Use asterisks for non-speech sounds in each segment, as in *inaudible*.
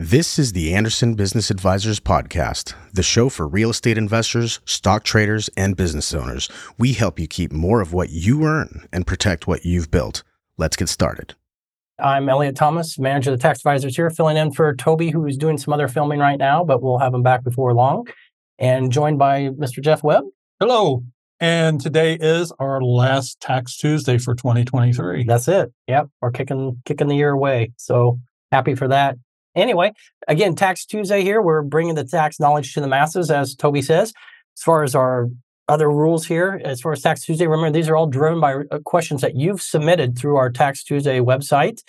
This is the Anderson Business Advisors Podcast, the show for real estate investors, stock traders, and business owners. We help you keep more of what you earn and protect what you've built. Let's get started. I'm Eliot Thomas, manager of the tax advisors here, filling in for Toby, who's doing some other filming right now, but we'll have him back before long. And joined by Mr. Jeff Webb. Hello. And today is our last tax Tuesday for 2023. That's it. Yep. We're kicking kicking the year away. So happy for that. Anyway, again, Tax Tuesday here. We're bringing the tax knowledge to the masses, as Toby says. As far as our other rules here, as far as Tax Tuesday, remember these are all driven by uh, questions that you've submitted through our Tax Tuesday website.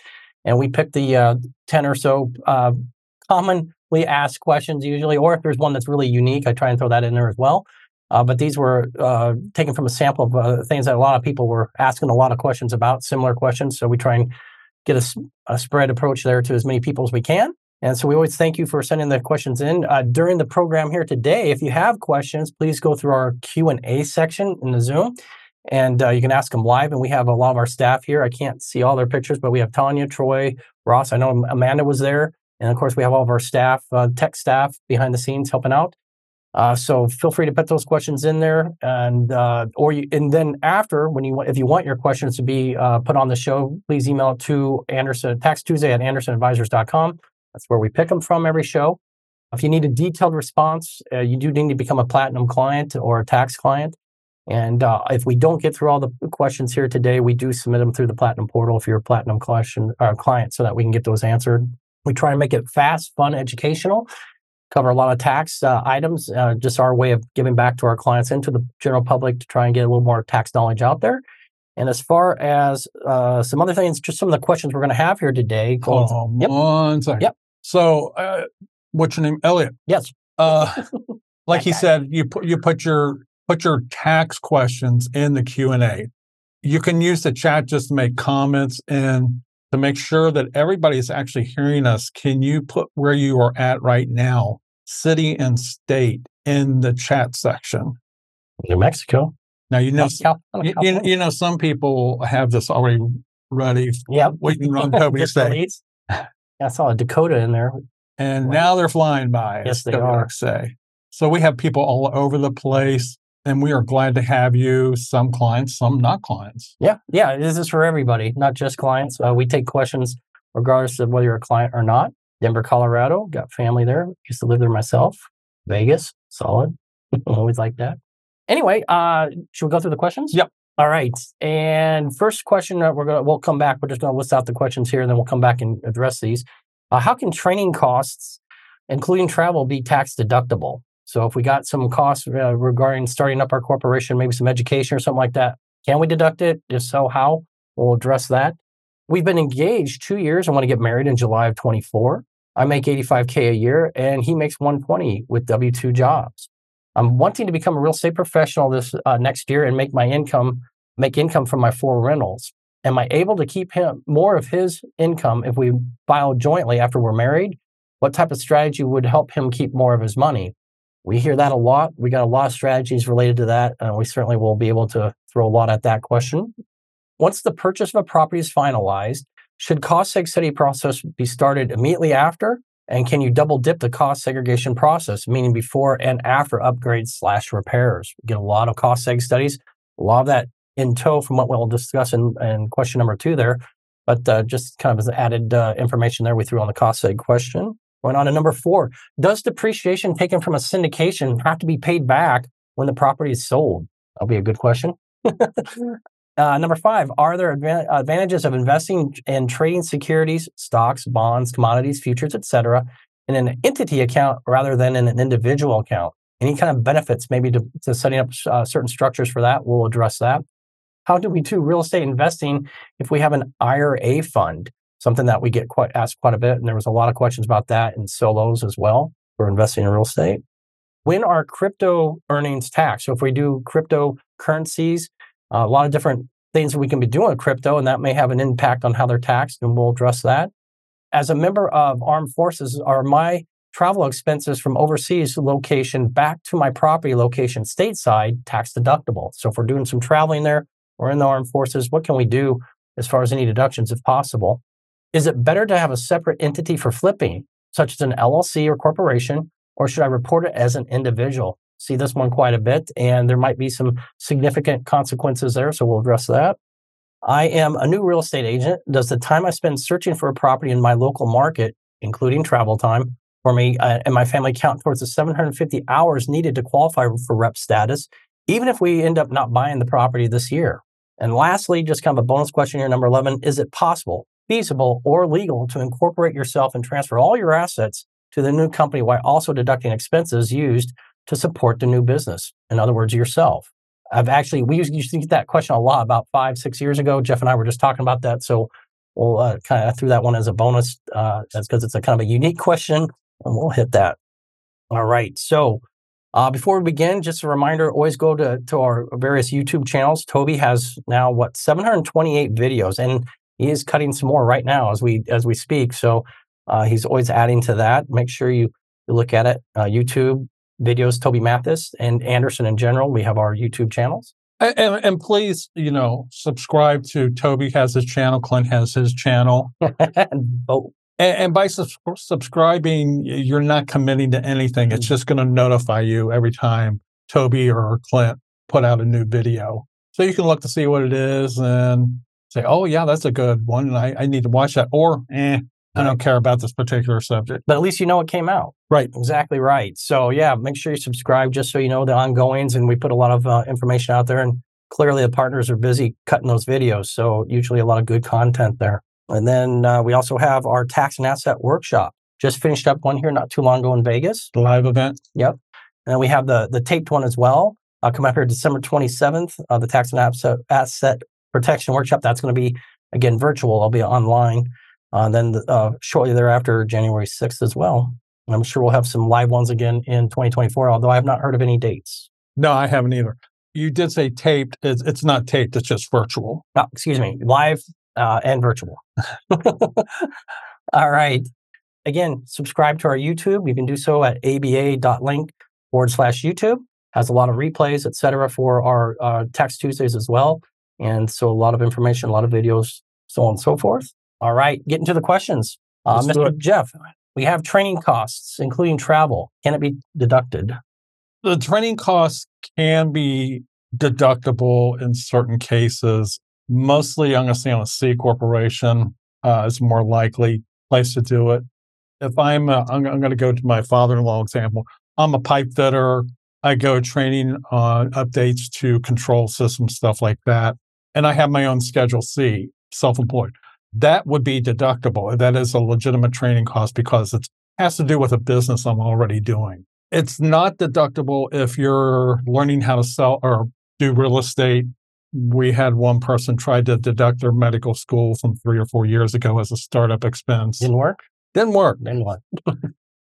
And we picked the uh, 10 or so uh, commonly asked questions usually, or if there's one that's really unique, I try and throw that in there as well. Uh, but these were uh, taken from a sample of uh, things that a lot of people were asking a lot of questions about, similar questions. So we try and get a, a spread approach there to as many people as we can. And so we always thank you for sending the questions in uh, during the program here today. If you have questions, please go through our Q and A section in the Zoom, and uh, you can ask them live. And we have a lot of our staff here. I can't see all their pictures, but we have Tanya, Troy, Ross. I know Amanda was there, and of course we have all of our staff, uh, tech staff behind the scenes helping out. Uh, so feel free to put those questions in there, and uh, or you, and then after when you if you want your questions to be uh, put on the show, please email it to Anderson Tax Tuesday at AndersonAdvisors.com. That's where we pick them from every show. If you need a detailed response, uh, you do need to become a platinum client or a tax client. And uh, if we don't get through all the questions here today, we do submit them through the platinum portal if you're a platinum question, uh, client so that we can get those answered. We try and make it fast, fun, educational, cover a lot of tax uh, items, uh, just our way of giving back to our clients and to the general public to try and get a little more tax knowledge out there. And as far as uh, some other things, just some of the questions we're going to have here today. Going, oh, yep. one second. Yep. So, uh, what's your name? Eliot. Yes. Uh, *laughs* like he said, you put you put your put your tax questions in the Q and A. You can use the chat just to make comments and to make sure that everybody is actually hearing us. Can you put where you are at right now, city and state, in the chat section? New Mexico. Now you know you, you, you, know some people have this already ready. Yep. Waiting on *laughs* Toby to say. I saw a Dakota in there. And wow. now they're flying by. Yes, they are. Say. So we have people all over the place, and we are glad to have you. Some clients, some not clients. Yeah, yeah. This is for everybody, not just clients. Uh, we take questions regardless of whether you're a client or not. Denver, Colorado, got family there. Used to live there myself. Vegas, solid. *laughs* Always like that. Anyway, uh, should we go through the questions? Yep. All right. And first question, uh, we're gonna we'll come back. We're just gonna list out the questions here, and then we'll come back and address these. Uh, how can training costs, including travel, be tax deductible? So if we got some costs uh, regarding starting up our corporation, maybe some education or something like that, can we deduct it? If so, how? We'll address that. We've been engaged two years. I want to get married in July of 24. I make 85k a year, and he makes 120 with W two jobs. I'm wanting to become a real estate professional this uh, next year and make my income, make income from my four rentals. Am I able to keep him more of his income if we file jointly after we're married? What type of strategy would help him keep more of his money? We hear that a lot. We got a lot of strategies related to that, and we certainly will be able to throw a lot at that question. Once the purchase of a property is finalized, should cost seg study process be started immediately after and can you double dip the cost segregation process, meaning before and after upgrades slash repairs? We get a lot of cost seg studies, a lot of that in tow from what we'll discuss in, in question number two there. But uh, just kind of as added uh, information there we threw on the cost seg question. Going on to number four, does depreciation taken from a syndication have to be paid back when the property is sold? That'll be a good question. *laughs* Uh, number five, are there advantages of investing and trading securities, stocks, bonds, commodities, futures, etc., in an entity account rather than in an individual account? Any kind of benefits, maybe to, to setting up uh, certain structures for that? We'll address that. How do we do real estate investing if we have an IRA fund? Something that we get quite asked quite a bit, and there was a lot of questions about that in solos as well for investing in real estate. When are crypto earnings taxed? So if we do cryptocurrencies, uh, a lot of different things we can be doing with crypto, and that may have an impact on how they're taxed, and we'll address that. As a member of armed forces, are my travel expenses from overseas location back to my property location stateside tax deductible? So if we're doing some traveling there or in the armed forces, what can we do as far as any deductions if possible? Is it better to have a separate entity for flipping? such as an LLC or corporation, or should I report it as an individual? See this one quite a bit, and there might be some significant consequences there, so we'll address that. I am a new real estate agent. Does the time I spend searching for a property in my local market, including travel time, for me uh, and my family count towards the 750 hours needed to qualify for rep status, even if we end up not buying the property this year? And lastly, just kind of a bonus question here, number 11 Is it possible, feasible, or legal to incorporate yourself and transfer all your assets to the new company while also deducting expenses used to support the new business? In other words, yourself. I've actually, we used, to get that question a lot about five, six years ago. Jeff and I were just talking about that. So we'll uh, kind of threw that one as a bonus. Uh, that's because it's a kind of a unique question and we'll hit that. All right. So uh, before we begin, just a reminder: always go to to our various YouTube channels. Toby has now what 728 videos, and he is cutting some more right now as we as we speak. So uh, he's always adding to that. Make sure you, you look at it. Uh, YouTube videos, Toby Mathis and Anderson in general. We have our YouTube channels. And, and, please, you know, subscribe to Toby has his channel. Clint has his channel. *laughs* oh, and, and by su- subscribing, you're not committing to anything. It's mm. just going to notify you every time Toby or Clint put out a new video. So you can look to see what it is and say, oh, yeah, that's a good one. I, I need to watch that. Or, eh, I don't care about this particular subject. But at least you know it came out. Right. Exactly right. So, yeah, make sure you subscribe just so you know the ongoings. And we put a lot of uh, information out there. And clearly, the partners are busy cutting those videos. So, usually, a lot of good content there. And then uh, we also have our tax and asset workshop. Just finished up one here not too long ago in Vegas. The live event. Yep. And then we have the the taped one as well. Uh, come up here December 27th, uh, the tax and asset, asset protection workshop. That's going to be, again, virtual. I'll be online. Uh, then the, uh, shortly thereafter, January 6th as well. I'm sure we'll have some live ones again in 2024, although I have not heard of any dates. No, I haven't either. You did say taped. It's, it's not taped, it's just virtual. Oh, excuse me. Live uh, and virtual. All right. Again, subscribe to our YouTube. You can do so at aba.link forward slash YouTube. Has a lot of replays, etc., for our uh, Tax Tuesdays as well. And so a lot of information, a lot of videos, so on and so forth. All right, getting to the questions. Uh, Mr. Jeff, we have training costs, including travel. Can it be deducted? The training costs can be deductible in certain cases Mostly, I'm going to say on a C corporation uh, is more likely place to do it. If I'm, uh, I'm, I'm going to go to my father-in-law example. I'm a pipe fitter. I go training on updates to control systems, stuff like that, and I have my own Schedule C, self-employed. That would be deductible. That is a legitimate training cost because it has to do with a business I'm already doing. It's not deductible if you're learning how to sell or do real estate we had one person try to deduct their medical school from three or four years ago as a startup expense. Didn't work? Didn't work. Didn't work. *laughs*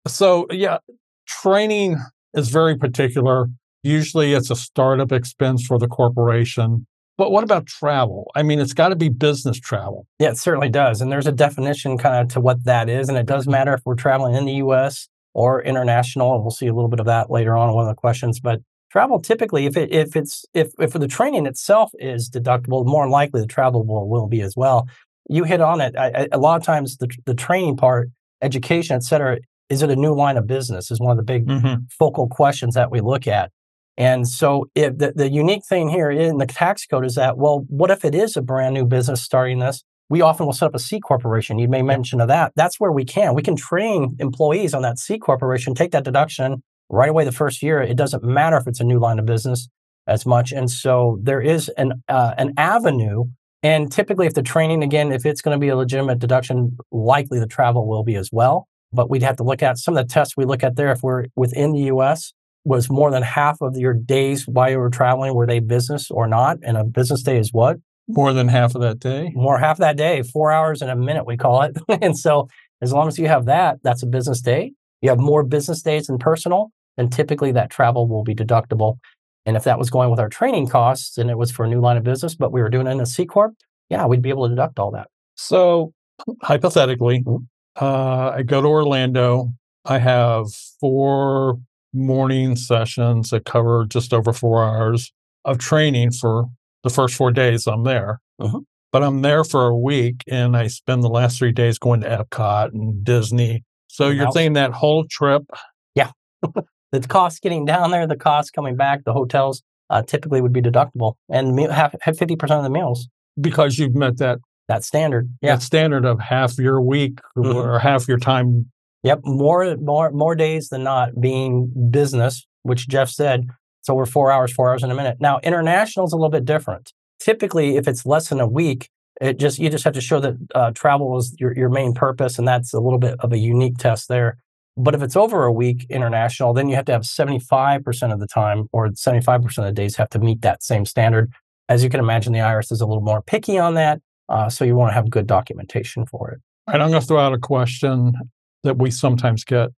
so, yeah, training is very particular. Usually it's a startup expense for the corporation. But what about travel? I mean, it's got to be business travel. Yeah, it certainly does. And there's a definition kind of to what that is. And it does matter if we're traveling in the US or international. And we'll see a little bit of that later on in one of the questions. But travel typically if it if it's if if the training itself is deductible more likely the travel will, will be as well you hit on it I, I, a lot of times the, the training part education et cetera is it a new line of business is one of the big mm-hmm. focal questions that we look at and so if the, the unique thing here in the tax code is that well what if it is a brand new business starting this we often will set up a C corporation. You may mention of that. That's where we can. We can train employees on that C corporation, take that deduction, right away the first year. It doesn't matter if it's a new line of business as much. And so there is an uh, an avenue. And typically, if the training again, if it's going to be a legitimate deduction, likely the travel will be as well. But we'd have to look at some of the tests we look at there. If we're within the U.S., was more than half of your days while you were traveling were they business or not? And a business day is what? More than half of that day. More half that day, four hours and a minute, we call it. *laughs* and so, as long as you have that, that's a business day. You have more business days than personal then typically that travel will be deductible. And if that was going with our training costs and it was for a new line of business, but we were doing it in a C corp, yeah, we'd be able to deduct all that. So hypothetically, mm-hmm. uh, I go to Orlando. I have four morning sessions that cover just over four hours of training for the first four days I'm there. Mm-hmm. But I'm there for a week and I spend the last three days going to Epcot and Disney So you're saying that whole trip? Yeah. *laughs* the cost getting down there, the cost coming back, the hotels uh, typically would be deductible and have, have 50% of the meals. Because you've met that that standard. Yeah. That standard of half your week mm-hmm. or half your time. Yep. More more more days than not being business, which Jeff said. So we're four hours, four hours in a minute. Now international is a little bit different. Typically, if it's less than a week, it just you just have to show that uh, travel is your, your main purpose, and that's a little bit of a unique test there. But if it's over a week international, then you have to have 75% of the time or 75% of the days have to meet that same standard. As you can imagine, the IRS is a little more picky on that. Uh, so you want to have good documentation for it. And I'm going to throw out a question that we sometimes get.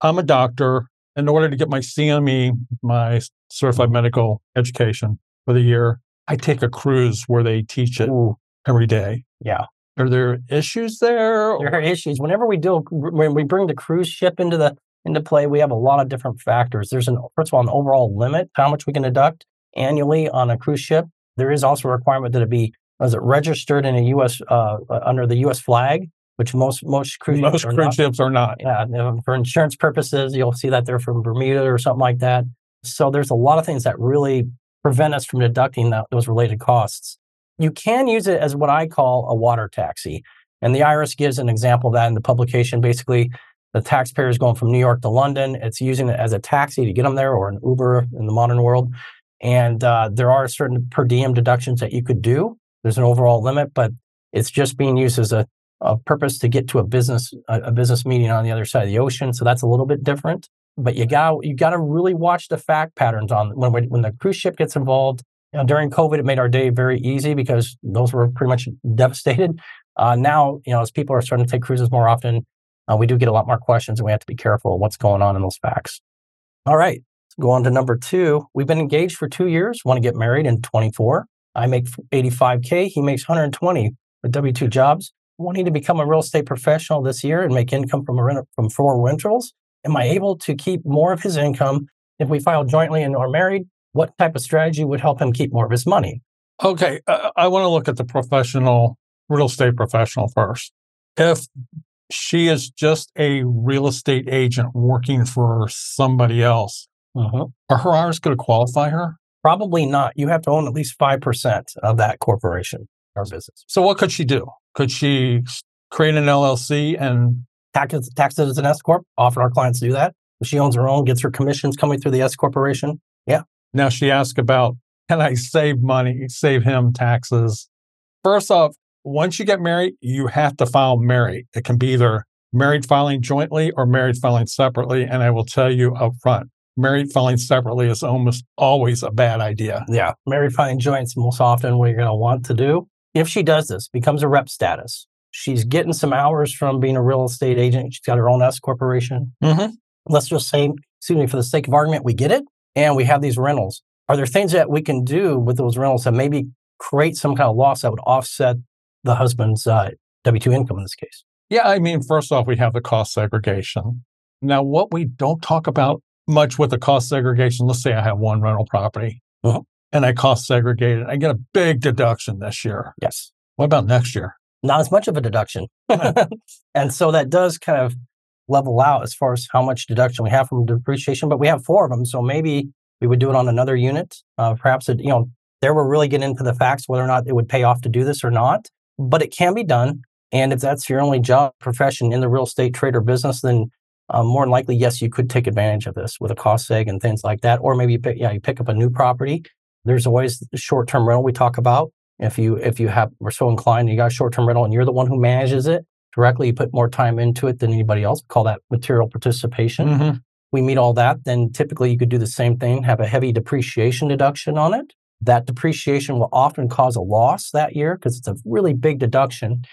I'm a doctor. In order to get my CME, my certified medical education for the year, I take a cruise where they teach it Ooh. Every day. Yeah. Are there issues there? There are issues. Whenever we do, when we bring the cruise ship into the into play, we have a lot of different factors. There's an first of all an overall limit how much we can deduct annually on a cruise ship. There is also a requirement that it be was it registered in a U.S. Uh, uh, under the U.S. flag, which most most cruise most ships cruise ships are not. Yeah, for insurance purposes, you'll see that they're from Bermuda or something like that. So there's a lot of things that really prevent us from deducting that, those related costs. You can use it as what I call a water taxi, and the IRS gives an example of that in the publication. Basically, the taxpayer is going from New York to London. It's using it as a taxi to get them there, or an Uber in the modern world. And uh, there are certain per diem deductions that you could do there's an overall limit, but it's just being used as a, a purpose to get to a business a, a, business meeting on the other side of the ocean. So that's a little bit different. But you got you got to really watch the fact patterns on when when the cruise ship gets involved. You know, during COVID, it made our day very easy because those were pretty much devastated. Uh, now, you know, as people are starting to take cruises more often, uh, we do get a lot more questions, and we have to be careful what's going on in those facts. All right, let's go on to number two. We've been engaged for two years. Want to get married in 24. I make 85K. He makes 120 with W 2 jobs. Wanting to become a real estate professional this year and make income from, a rent- from four rentals. Am I able to keep more of his income if we file jointly and are married? What type of strategy would help him keep more of his money? Okay. Uh, I want to look at the professional, real estate professional first. If she is just a real estate agent working for somebody else, uh-huh. are her hours going to qualify her? Probably not. You have to own at least 5% of that corporation or business. So what could she do? Could she create an LLC and tax, tax it as an S corp? Often our clients do that. If she owns her own, gets her commissions coming through the S corporation. Yeah. Now she asked about can I save money, save him taxes? First off, once you get married, you have to file married. It can be either married filing jointly or married filing separately. And I will tell you up front, married filing separately is almost always a bad idea. Yeah. Married filing joints most often what you're going to want to do. If she does this, becomes a rep status. She's getting some hours from being a real estate agent. She's got her own S corporation. Mm-hmm. Let's just say, excuse me, for the sake of argument, we get it and we have these rentals. Are there things that we can do with those rentals that maybe create some kind of loss that would offset the husband's uh, W 2 income in this case? Yeah. I mean, first off, we have the cost segregation. Now, what we don't talk about much with the cost segregation. Let's say I have one rental property uh-huh. and I cost segregate it. I get a big deduction this year. Yes. What about next year? Not as much of a deduction. *laughs* *laughs* and so that does kind of level out as far as how much deduction we have from depreciation, but we have four of them. So maybe we would do it on another unit. Uh, perhaps, it, you know, there we're really getting into the facts whether or not it would pay off to do this or not, but it can be done. And if that's your only job profession in the real estate trade or business, then um, more than likely, yes, you could take advantage of this with a cost seg and things like that. Or maybe you pick, yeah, you pick up a new property. There's always the short-term rental we talk about. If you if you have are so inclined, you got a short-term rental, and you're the one who manages it directly, you put more time into it than anybody else. We call that material participation. Mm-hmm. We meet all that. Then typically you could do the same thing, have a heavy depreciation deduction on it. That depreciation will often cause a loss that year because it's a really big deduction.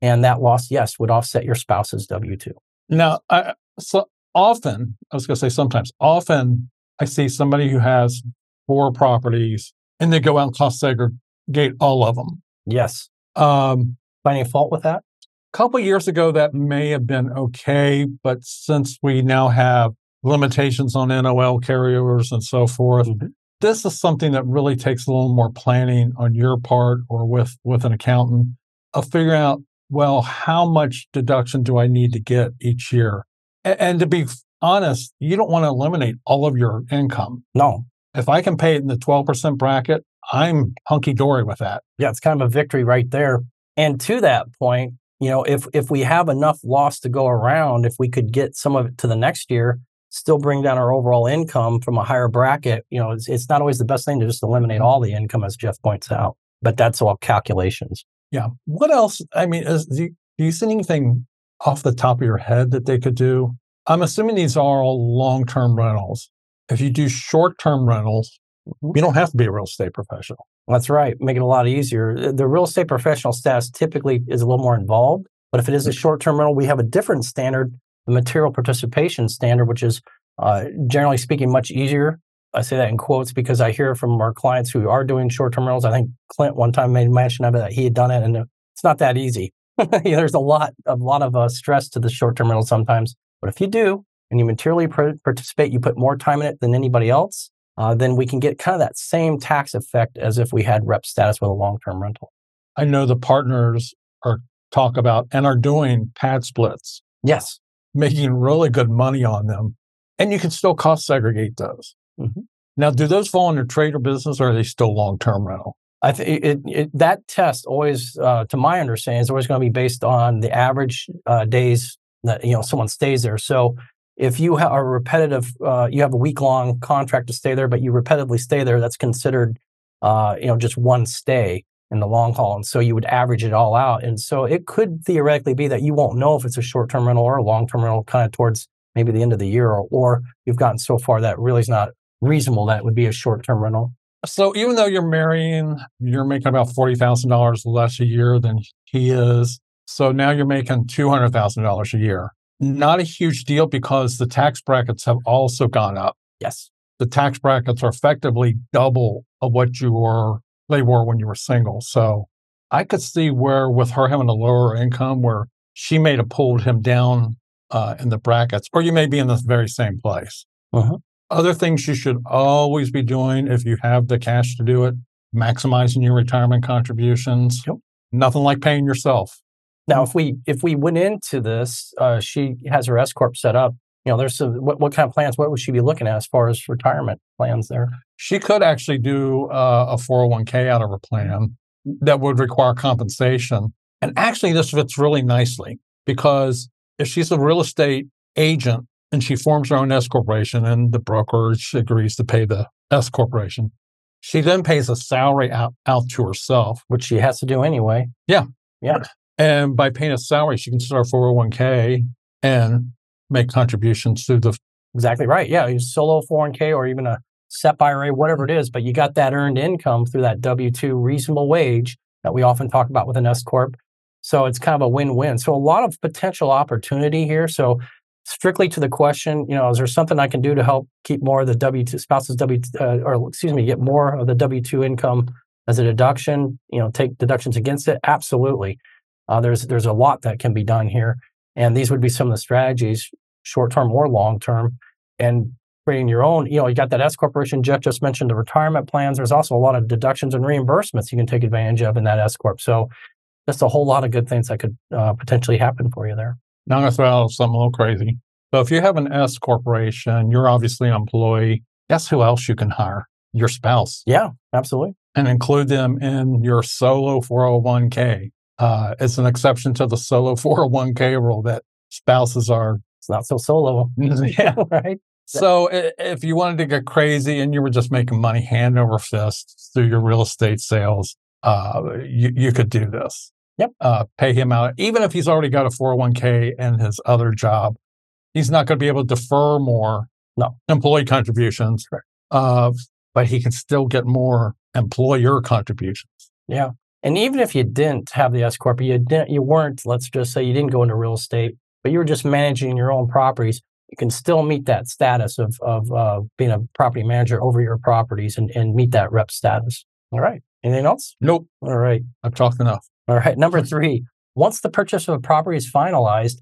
And that loss, yes, would offset your spouse's W 2. Now, I, so often, I was going to say sometimes, often I see somebody who has four properties and they go out and cost segregate all of them. Yes. Um, Finding fault with that? A couple years ago, that may have been okay, but since we now have limitations on NOL carriers and so forth, mm-hmm. this is something that really takes a little more planning on your part or with with an accountant of figuring out well how much deduction do I need to get each year And to be honest, you don't want to eliminate all of your income. No. If I can pay it in the 12% bracket, I'm hunky dory with that. Yeah, it's kind of a victory right there. And to that point, you know, if if we have enough loss to go around, if we could get some of it to the next year, still bring down our overall income from a higher bracket, you know, it's, it's not always the best thing to just eliminate all the income, as Jeff points out. But that's all calculations. Yeah. What else? I mean, is, do, you, do you see anything off the top of your head that they could do? I'm assuming these are all long term rentals. If you do short term rentals, mm-hmm. you don't have to be a real estate professional. That's right. Make it a lot easier. The real estate professional status typically is a little more involved. But if it is a mm. short term rental, we have a different standard, the material participation standard, which is uh, generally speaking much easier. I say that in quotes because I hear from our clients who are doing short term rentals. I think Clint one time made mention of it that he had done it, and it's not that easy. *laughs* There's a lot, a lot of uh, stress to the short term rental sometimes. But if you do and you materially participate, you put more time in it than anybody else, uh, then we can get kind of that same tax effect as if we had rep status with a long term rental. I know the partners are talk about and are doing pad splits. Yes. Making really good money on them. And you can still cost segregate those. Mm-hmm. Now, do those fall under trader business or are they still long term rental? I think it, it, that test always, uh, to my understanding, is always going to be based on the average uh, days that you know someone stays there. So if you are repetitive, uh, you have a week long contract to stay there, but you repetitively stay there, that's considered, uh, you know, just one stay in the long haul. And so you would average it all out. And so it could theoretically be that you won't know if it's a short term rental or a long term rental kind of towards maybe the end of the year, or, or you've gotten so far that really is not reasonable that would be a short term rental. So even though you're marrying, you're making about $40,000 less a year than he is. So now you're making $200,000 a year not a huge deal because the tax brackets have also gone up. Yes. The tax brackets are effectively double of what you were they were when you were single. So I could see where with her having a lower income where she may have pulled him down uh, in the brackets, or you may be in the very same place. Uh-huh. Other things you should always be doing if you have the cash to do it, maximizing your retirement contributions. Yep. Nothing like paying yourself. Now, if we if we went into this, uh, she has her S corp set up. You know, there's some, what what kind of plans? What would she be looking at as far as retirement plans there? She could actually do uh, a 401k out of her plan that would require compensation. And actually, this fits really nicely because if she's a real estate agent and she forms her own S corporation and the brokerage agrees to pay the S corporation, she then pays a salary out, out to herself, which she has to do anyway. Yeah. Yeah. And by paying a salary, she can start a 401k and make contributions to the. Exactly right. Yeah. You solo 401k or even a SEP IRA, whatever it is, but you got that earned income through that W 2 reasonable wage that we often talk about with an S Corp. So it's kind of a win win. So a lot of potential opportunity here. So strictly to the question, you know, is there something I can do to help keep more of the W two spouses W uh, or excuse me, get more of the W two income as a deduction? You know, take deductions against it. Absolutely. Uh, there's there's a lot that can be done here, and these would be some of the strategies, short term or long term, and creating your own. You know, you got that S corporation. Jeff just mentioned the retirement plans. There's also a lot of deductions and reimbursements you can take advantage of in that S corp. So, just a whole lot of good things that could uh, potentially happen for you there. Now I'm going to throw out something a little crazy. So if you have an S corporation, you're obviously an employee. Guess who else you can hire? Your spouse. Yeah, absolutely. And include them in your solo 401k uh, it's an exception to the solo *laughs* 401k rule that spouses are. It's not so solo. *laughs* yeah. right. So if you wanted to get crazy and you were just making money hand over fist through your real estate sales, uh, you, you could do this. Yep. Uh, pay him out. Even if he's already got a 401k and his other job, he's not going to be able to defer more no. employee contributions. Uh, but he can still get more employer contributions. Yeah. And even if you didn't have the S corp, you didn't, you weren't. Let's just say you didn't go into real estate, but you were just managing your own properties. You can still meet that status of of uh, being a property manager over your properties and, and meet that rep status. All right. Anything else? Nope. All right. I've talked enough. All right. Number three. Once the purchase of a property is finalized,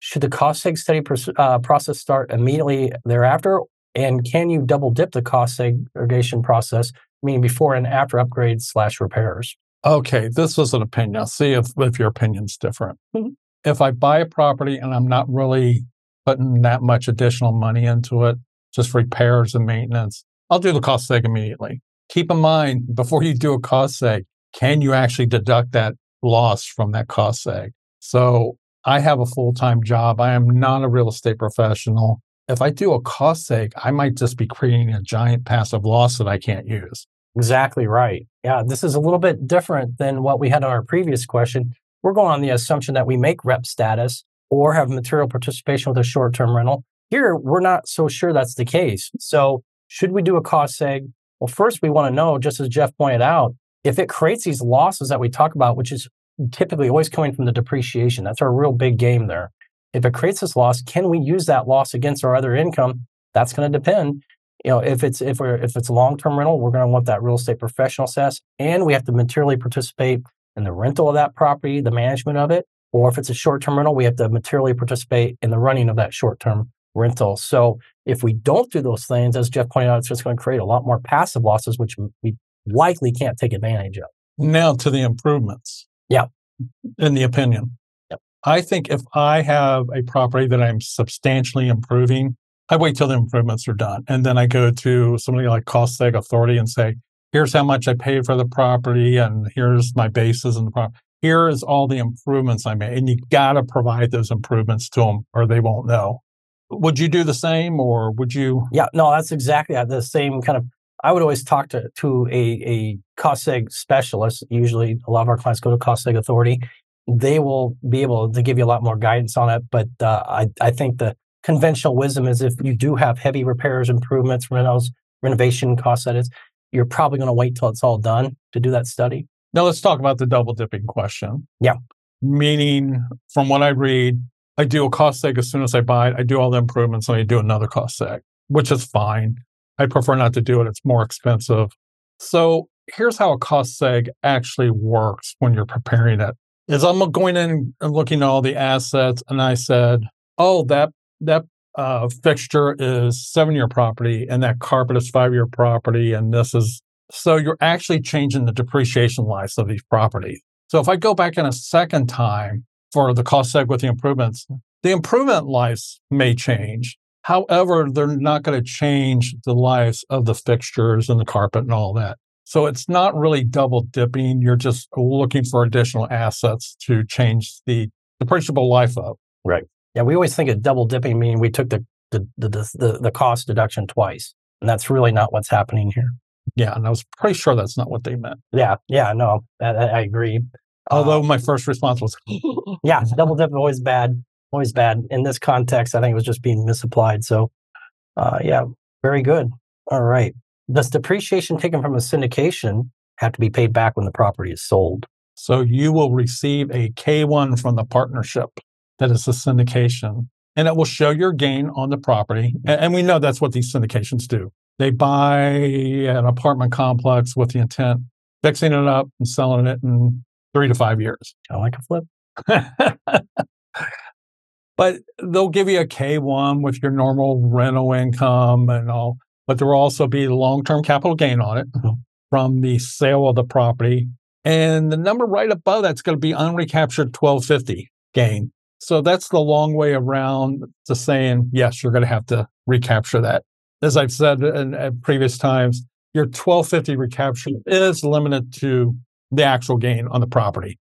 should the cost seg study uh, process start immediately thereafter? And can you double dip the cost segregation process, meaning before and after upgrades slash repairs? Okay, this is an opinion. I'll see if, if your opinion's different. Mm-hmm. If I buy a property and I'm not really putting that much additional money into it, just repairs and maintenance, I'll do the cost seg immediately. Keep in mind before you do a cost seg, can you actually deduct that loss from that cost seg? So I have a full time job. I am not a real estate professional. If I do a cost seg, I might just be creating a giant passive loss that I can't use. Exactly right. Yeah, this is a little bit different than what we had on our previous question. We're going on the assumption that we make rep status or have material participation with a short term rental. Here, we're not so sure that's the case. So, should we do a cost seg? Well, first, we want to know, just as Jeff pointed out, if it creates these losses that we talk about, which is typically always coming from the depreciation, that's our real big game there. If it creates this loss, can we use that loss against our other income? That's going to depend. You know, if it's if we're if it's long term rental, we're going to want that real estate professional assess, and we have to materially participate in the rental of that property, the management of it. Or if it's a short term rental, we have to materially participate in the running of that short term rental. So if we don't do those things, as Jeff pointed out, it's just going to create a lot more passive losses, which we likely can't take advantage of. Now to the improvements. Yeah. In the opinion. Yep. I think if I have a property that I'm substantially improving, I wait till the improvements are done. And then I go to somebody like Cost Seg Authority and say, here's how much I paid for the property and here's my basis in the property. Here is all the improvements I made. And you got to provide those improvements to them or they won't know. Would you do the same or would you? Yeah, no, that's exactly the same kind of I would always talk to, to a, a specialist. Usually, a lot of our clients go to cost seg authority. They will be able to give you a lot more guidance on it. But uh, I, I think the conventional wisdom is if you do have heavy repairs, improvements, renos, renovation costs, that is, you're probably going to wait till it's all done to do that study. Now, let's talk about the double dipping question. Yeah. Meaning, from what I read, I do a cost seg as soon as I buy it. I do all the improvements and I do another cost seg, which is fine. I prefer not to do it. It's more expensive. So here's how a cost seg actually works when you're preparing it. Is I'm going in and looking at all the assets, and I said, "Oh, that that uh, fixture is seven year property, and that carpet is five year property, and this is." So you're actually changing the depreciation lives of these properties. So if I go back in a second time for the cost seg with the improvements, the improvement lives may change, However, they're not going to change the lives of the fixtures and the carpet and all that. So it's not really double dipping. You're just looking for additional assets to change the depreciable life of. Right. Yeah. We always think of double dipping meaning we took the, the, the, the, the cost deduction twice. And that's really not what's happening here. Yeah. And I was pretty sure that's not what they meant. Yeah. Yeah. No, I, I agree. Although uh, my first response was, *laughs* *laughs* yeah, double dip is always bad always bad. In this context, I think it was just being misapplied. So, uh, yeah, very good. All right. Does depreciation taken from a syndication have to be paid back when the property is sold? So you will receive a K1 from the partnership that is a syndication, and it will show your gain on the property. And we know that's what these syndications do. They buy an apartment complex with the intent fixing it up and selling it in three to five years. I like a flip. *laughs* but they'll give you a K1 with your normal rental income and all, but there will also be long term capital gain on it mm-hmm. from the sale of the property. And the number right above that's going to be unrecaptured 1250 gain. So that's the long way around to saying, yes, you're going to have to recapture that. As I've said in, previous times, your 1250 recapture is limited to the actual gain on the property.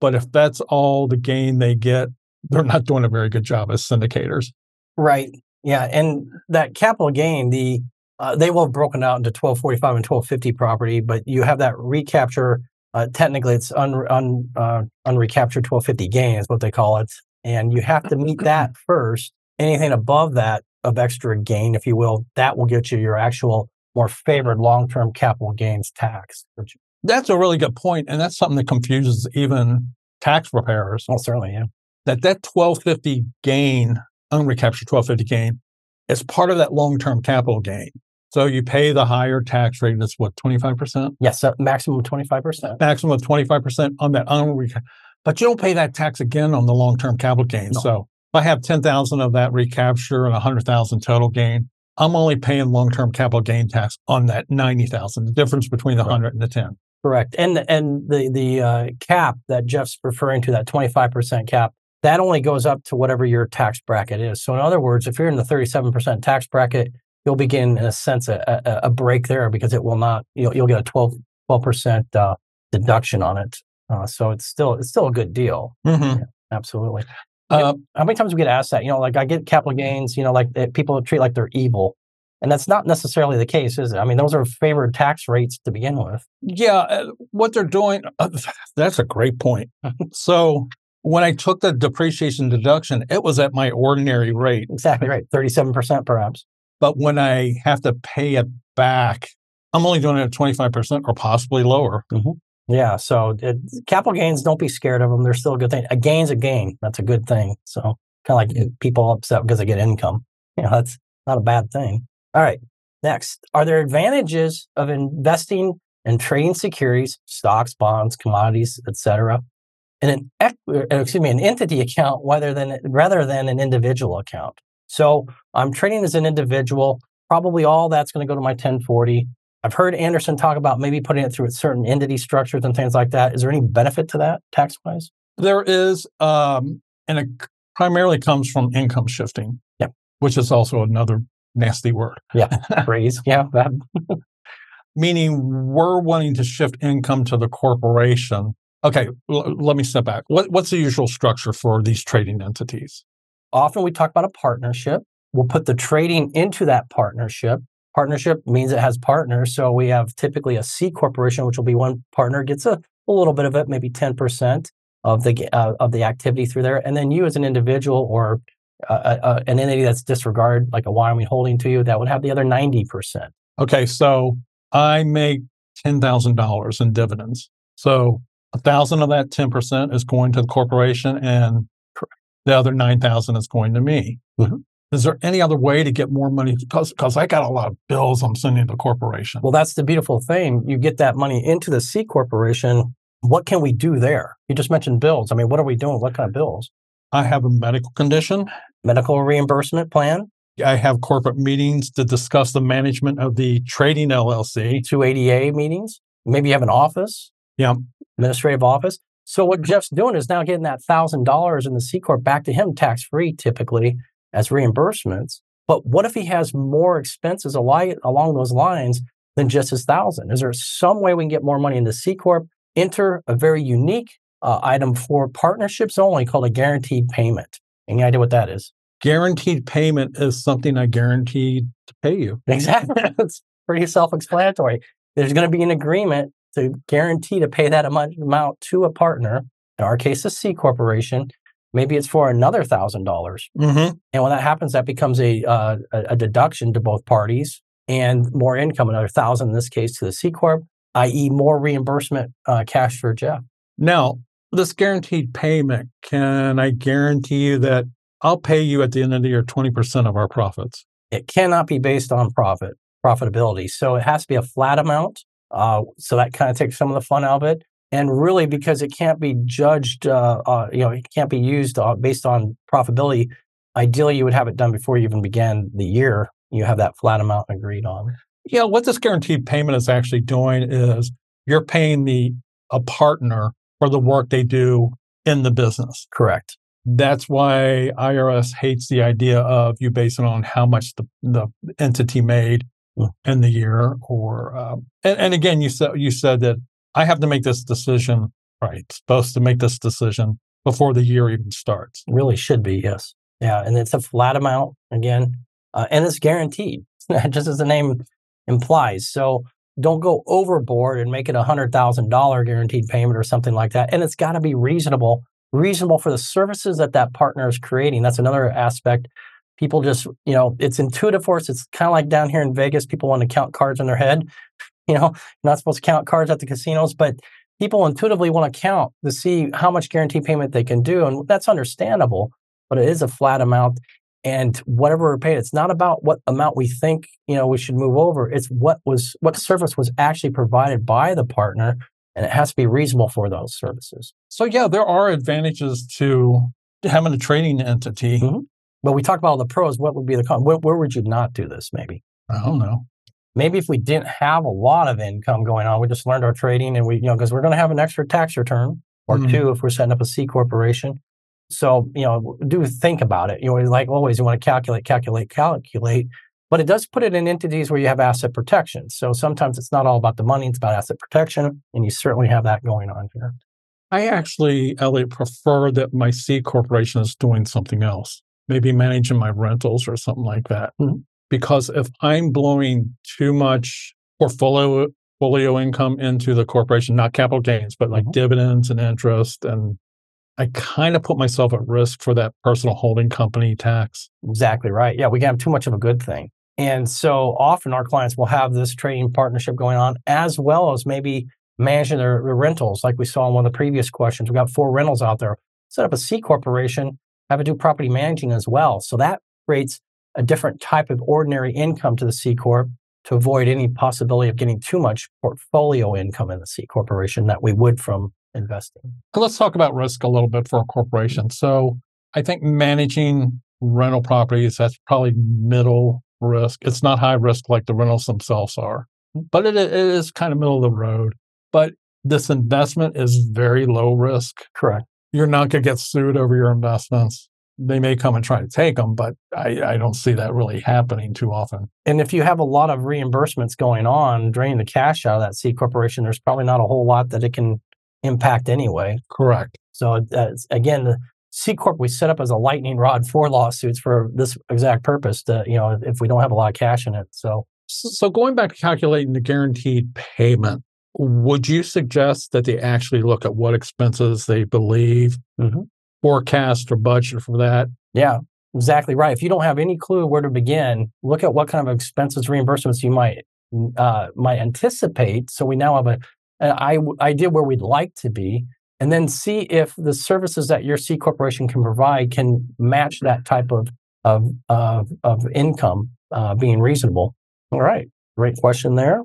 But if that's all the gain they get they're not doing a very good job as syndicators. Right. Yeah, and that capital gain, the uh, they will have broken out into 1245 and 1250 property, but you have that recapture. Uh, technically, it's un, un, uh, unrecaptured 1250 gain is what they call it, and you have to meet that first. Anything above that of extra gain, if you will, that will get you your actual more favored long-term capital gains tax. That's a really good point, and that's something that confuses even tax preparers. Well, certainly, yeah that that 1250 gain, unrecaptured 1250 gain, is part of that long-term capital gain. So you pay the higher tax rate. That's what 25%. Yes, uh, maximum 25%. Maximum of 25% on that unrecaptured. But you don't pay that tax again on the long-term capital gain. No. So if I have 10,000 of that recapture and 100,000 total gain, I'm only paying long-term capital gain tax on that 90,000, the difference between the right. 100 and the 10. Correct. And and the the uh, cap that Jeff's referring to, that 25% cap, that only goes up to whatever your tax bracket is. So, in other words, if you're in the 37% tax bracket, you'll begin, in a sense, a, a, a break there because it will not, you'll, you'll get a 12, percent uh, deduction on it. Uh, so it's still it's still a good deal. Mm-hmm. Yeah, absolutely. Uh, how many times we get asked that? You know, like I get capital gains. You know, like eh, people treat like they're evil, and that's not necessarily the case, is it? I mean, those are favored tax rates to begin with. Yeah, uh, what they're doing. Uh, *laughs* that's a great point. *laughs* so when I took the depreciation deduction, it was at my ordinary rate. Exactly right, thirty-seven percent perhaps. But when I have to pay it back, I'm only doing it at twenty-five percent or possibly lower. Mm-hmm. Yeah. So it, capital gains, don't be scared of them. They're still a good thing. A gain's a gain. That's a good thing. So kind of like people upset because they get income. You know, that's not a bad thing. All right. Next, are there advantages of investing and trading securities, stocks, bonds, commodities, etc., in an uh, excuse me an entity account rather than rather than an individual account? So I'm trading as an individual. Probably all that's going to go to my 1040. I've heard Anderson talk about maybe putting it through a certain entity structures and things like that. Is there any benefit to that tax wise? There is, um, and it primarily comes from income shifting, yeah. which is also another nasty word. Yeah, *laughs* phrase. Yeah. that. *laughs* Meaning we're wanting to shift income to the corporation. Okay, l- let me step back. What, what's the usual structure for these trading entities? Often we talk about a partnership. We'll put the trading into that partnership Partnership means it has partners. So we have typically a C corporation, which will be one partner gets a, a little bit of it, maybe 10% of the uh, of the activity through there. And then you as an individual or uh, uh, uh an entity that's disregarded, like a Wyoming holding to you, that would have the other 90%. Okay. So I make $10,000 in dividends. So a thousand of that 10% is going to the corporation and the other 9,000 is going to me. Mm-hmm. Is there any other way to get more money? Because because I got a lot of bills I'm sending to the corporation. Well, that's the beautiful thing. You get that money into the C corporation. What can we do there? You just mentioned bills. I mean, what are we doing? What kind of bills? I have a medical condition, medical reimbursement plan. I have corporate meetings to discuss the management of the trading LLC. Two ADA meetings. Maybe you have an office. Yeah. Administrative office. So what Jeff's doing is now getting that thousand dollars in the C corp back to him tax free, typically, as reimbursements. But what if he has more expenses along those lines than just his thousand? Is there some way we can get more money into C Corp? Enter a very unique uh, item for partnerships only called a guaranteed payment. Any idea what that is? Guaranteed payment is something I guarantee to pay you. *laughs* Exactly. it's pretty self explanatory. There's going to be an agreement to guarantee to pay that amount to a partner, in our case, a C corporation, Maybe it's for another thousand dollars. Mm-hmm. And when that happens, that becomes a, uh, a deduction to both parties and more income, another thousand in this case to the C corp, i.e., more reimbursement uh, cash for Jeff. Now, this guaranteed payment, can I guarantee you that I'll pay you at the end of the year 20% of our profits? It cannot be based on profit, profitability. So it has to be a flat amount. Uh, so that kind of takes some of the fun out of it and really because it can't be judged, uh, uh, you know, it can't be used uh, based on profitability. Ideally, you would have it done before you even began the year. You have that flat amount agreed on. Yeah, what this guaranteed payment is actually doing is you're paying the a partner for the work they do in the business. Correct. That's why IRS hates the idea of you basing on how much the, the entity made mm. in the year, or um, and, and again, you said you said that I have to make this decision, right? Supposed to make this decision before the year even starts. Really should be, yes. Yeah. And it's a flat amount again, uh, and it's guaranteed, *laughs* just as the name implies. So don't go overboard and make it a $100,000 guaranteed payment or something like that. And it's got to be reasonable, reasonable for the services that that partner is creating. That's another aspect. People just, you know, it's intuitive for us. It's kind of like down here in Vegas, people want to count cards in their head. You know, you're not supposed to count cards at the casinos, but people intuitively want to count to see how much guarantee payment they can do. And that's understandable, but it is a flat amount. And whatever we're paid, it's not about what amount we think, you know, we should move over. It's what was what service was actually provided by the partner. And it has to be reasonable for those services. So yeah, there are advantages to having a trading entity. Mm-hmm. But we talk about all the pros. What would be the con? Where, where would you not do this? Maybe I don't know maybe if we didn't have a lot of income going on, we just learned our trading and we, you know, because we're going to have an extra tax return or mm-hmm. two if we're setting up a C corporation. So, you know, do think about it. You know, like always, you want to calculate, calculate, calculate. But it does put it in entities where you have asset protection. So sometimes it's not all about the money, it's about asset protection. And you certainly have that going on here. I actually, Eliot, prefer that my C corporation is doing something else, maybe managing my rentals or something like that. Mm-hmm. Because if I'm blowing too much portfolio portfolio income into the corporation, not capital gains, but like mm-hmm. dividends and interest and I kind of put myself at risk for that personal holding company tax. Exactly right. Yeah, we can have too much of a good thing. And so often our clients will have this trading partnership going on as well as maybe managing their, their rentals. Like we saw in one of the previous questions, We've got four rentals out there. Set up a C corporation, have it do property managing as well. So that creates a different type of ordinary income to the C corp to avoid any possibility of getting too much portfolio income in the C corporation that we would from investing. Let's talk about risk a little bit for a corporation. So I think managing rental properties, that's probably middle risk. It's not high risk like the rentals themselves are, but it, it is kind of middle of the road. But this investment is very low risk. Correct. You're not going to get sued over your investments. They may come and try to take them, but I, I don't see that really happening too often. And if you have a lot of reimbursements going on, draining the cash out of that C corporation, there's probably not a whole lot that it can impact anyway. Correct. So uh, again, the C corp we set up as a lightning rod for lawsuits for this exact purpose. To you know, if we don't have a lot of cash in it. So so going back to calculating the guaranteed payment, would you suggest that they actually look at what expenses they believe, mm-hmm. Forecast or budget for that? Yeah, exactly right. If you don't have any clue where to begin, look at what kind of expenses reimbursements you might uh, might anticipate. So we now have a an idea where we'd like to be, and then see if the services that your C corporation can provide can match that type of of of, of income uh, being reasonable. All right, great question there.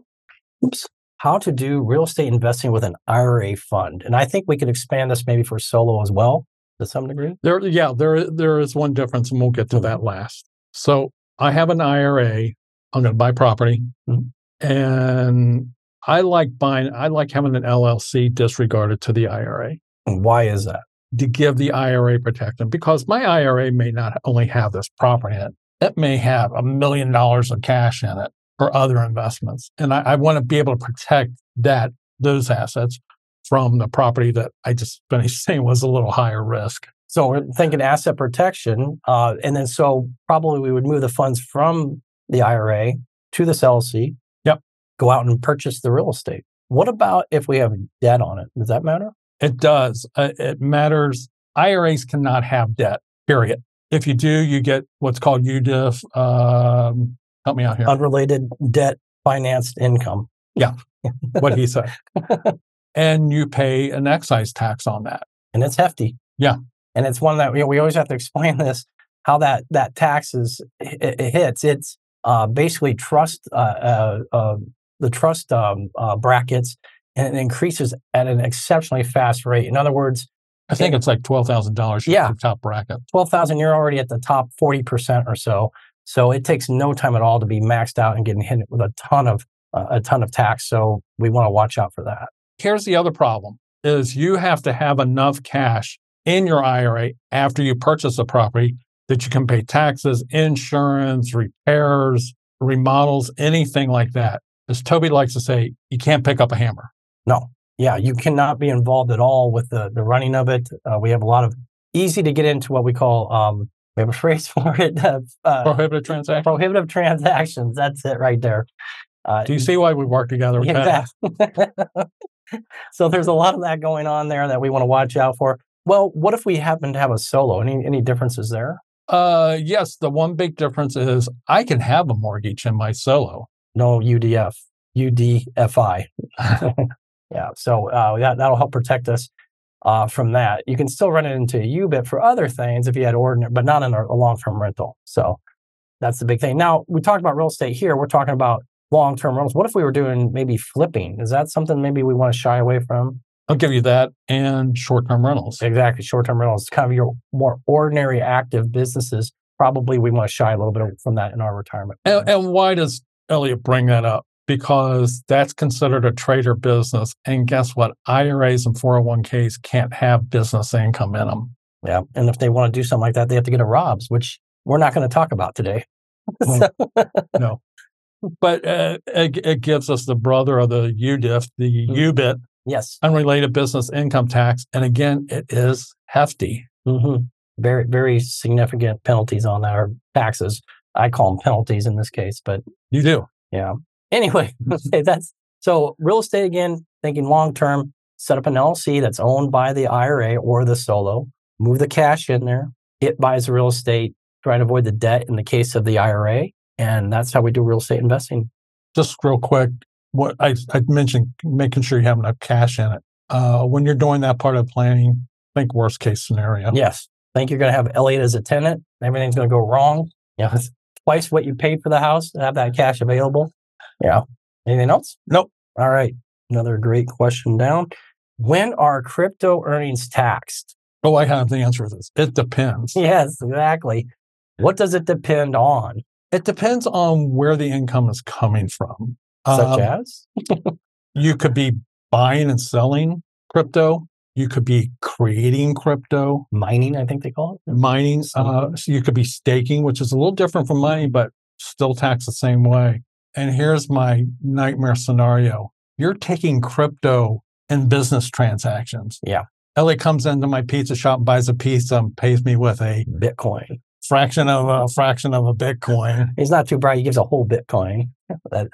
Oops. How to do real estate investing with an IRA fund, and I think we could expand this maybe for solo as well to some degree. There, yeah, there there is one difference, and we'll get to that last. So I have an IRA. I'm going to buy property, mm-hmm. and I like buying, I like having an LLC disregarded to the IRA. Why is that? To give the IRA protection because my IRA may not only have this property in it, it may have a million dollars of cash in it or other investments. And I, I want to be able to protect that, those assets from the property that I just finished saying was a little higher risk. So we're thinking asset protection. Uh, and then so probably we would move the funds from the IRA to this LLC Yep. go out and purchase the real estate. What about if we have debt on it? Does that matter? It does. Uh, it matters. IRAs cannot have debt, period. If you do, you get what's called UDIF. Um, help me out here. Unrelated debt financed income. Yeah, what he said. *laughs* and you pay an excise tax on that. And it's hefty. Yeah. And it's one that we, we always have to explain *laughs* this how that that tax is it, it hits. It's uh, basically trust uh, uh, uh the trust um, uh, brackets and it increases at an exceptionally fast rate. In other words, I think it, it's like twelve thousand dollars. Yeah, top bracket. Twelve thousand. You're already at the top forty percent or so. So it takes no time at all to be maxed out and getting hit with a ton of uh, a ton of tax. So we want to watch out for that. Here's the other problem: is you have to have enough cash in your IRA after you purchase a property that you can pay taxes, insurance, repairs, remodels, anything like that as Toby likes to say, you can't pick up a hammer. No. Yeah, you cannot be involved at all with the, the running of it. Uh, we have a lot of easy to get into what we call, um, we have a *laughs* phrase for it. Uh, uh, prohibitive transactions. Prohibitive transactions. That's it right there. Uh, Do you see why we work together? Yeah. *laughs* so there's a lot of that going on there that we want to watch out for. Well, what if we happen to have a solo? Any any differences there? Uh, yes. The one big difference is I can have a mortgage in my solo no UDF, UDFI. *laughs* *laughs* yeah, so uh, that, that'll help protect us uh, from that. You can still run it into a UBIT for other things if you had ordinary, but not in a, a long term rental. So that's the big thing. Now, we talked about real estate here. We're talking about long term rentals. What if we were doing maybe flipping? Is that something maybe we want to shy away from? I'll give you that and short term rentals. Exactly. Short term rentals, kind of your more ordinary active businesses. Probably we want to shy a little bit from that in our retirement. And, and why does Eliot bring that up because that's considered a trader business. And guess what? IRAs and 401ks can't have business income in them. Yeah. And if they want to do something like that, they have to get a ROBS, which we're not going to talk about today. *laughs* So- no. But uh, it, it gives us the brother of the UDIF, the Mhm. UBIT, yes. unrelated business income tax. And again, it is hefty. hmm Very, very significant penalties on that or taxes. I call them penalties in this case, but You do. Yeah. Anyway, *laughs* that's so real estate again, thinking long term, set up an LLC that's owned by the IRA or the solo, move the cash in there. It buys the real estate, try to avoid the debt in the case of the IRA. And that's how we do real estate investing. Just real quick, what I, I mentioned, making sure you have enough cash in it. Uh, when you're doing that part of planning, think worst case scenario. Yes. Think you're going to have Eliot as a tenant. Everything's going to go wrong. You know, it's twice what you paid for the house to have that cash available. Yeah. Anything else? Nope. All right. Another great question down. When are crypto earnings taxed? Oh, I have the answer to this. It depends. Yes, exactly. What does it depend on? It depends on where the income is coming from. Such Um, as? *laughs* you could be buying and selling crypto. You could be creating crypto, Mining, I think they call it. mining. Uh, so you could be staking, which is a little different from mining, but still taxed the same way. And here's my nightmare scenario: you're taking crypto in business transactions. Yeah. Ellie comes into my pizza shop, buys a pizza, and pays me with a Bitcoin. Fraction of a fraction of a Bitcoin. He's not too bright. He gives a whole Bitcoin. *laughs*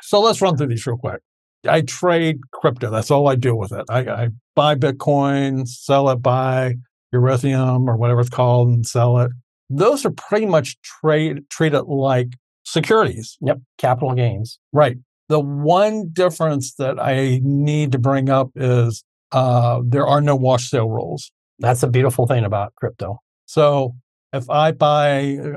So let's run through these real quick. I trade crypto. That's all I do with it. I, I buy Bitcoin, sell it, buy Ethereum or whatever it's called, and sell it. Those are pretty much trade treated like securities. yep. Capital gains. Right. The one difference that I need to bring up is uh, there are no wash sale rules. That's the beautiful thing about crypto. So if I buy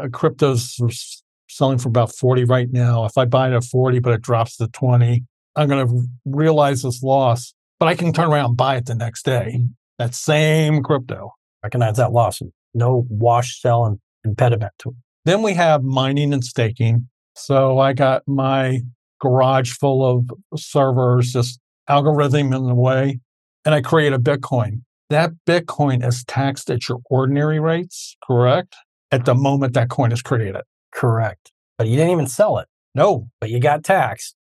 a crypto's selling for about 40 right now, if I buy it at 40 but it drops to 20, I'm going to realize this loss, but I can turn around and buy it the next day. That same crypto. Recognize that loss. No wash, sale, impediment to it. Then we have mining and staking. So I got my garage full of servers, just algorithm in the way, and I create a Bitcoin. That Bitcoin is taxed at your ordinary rates, correct? At the moment that coin is created. Correct. But you didn't even sell it, No, but you got taxed.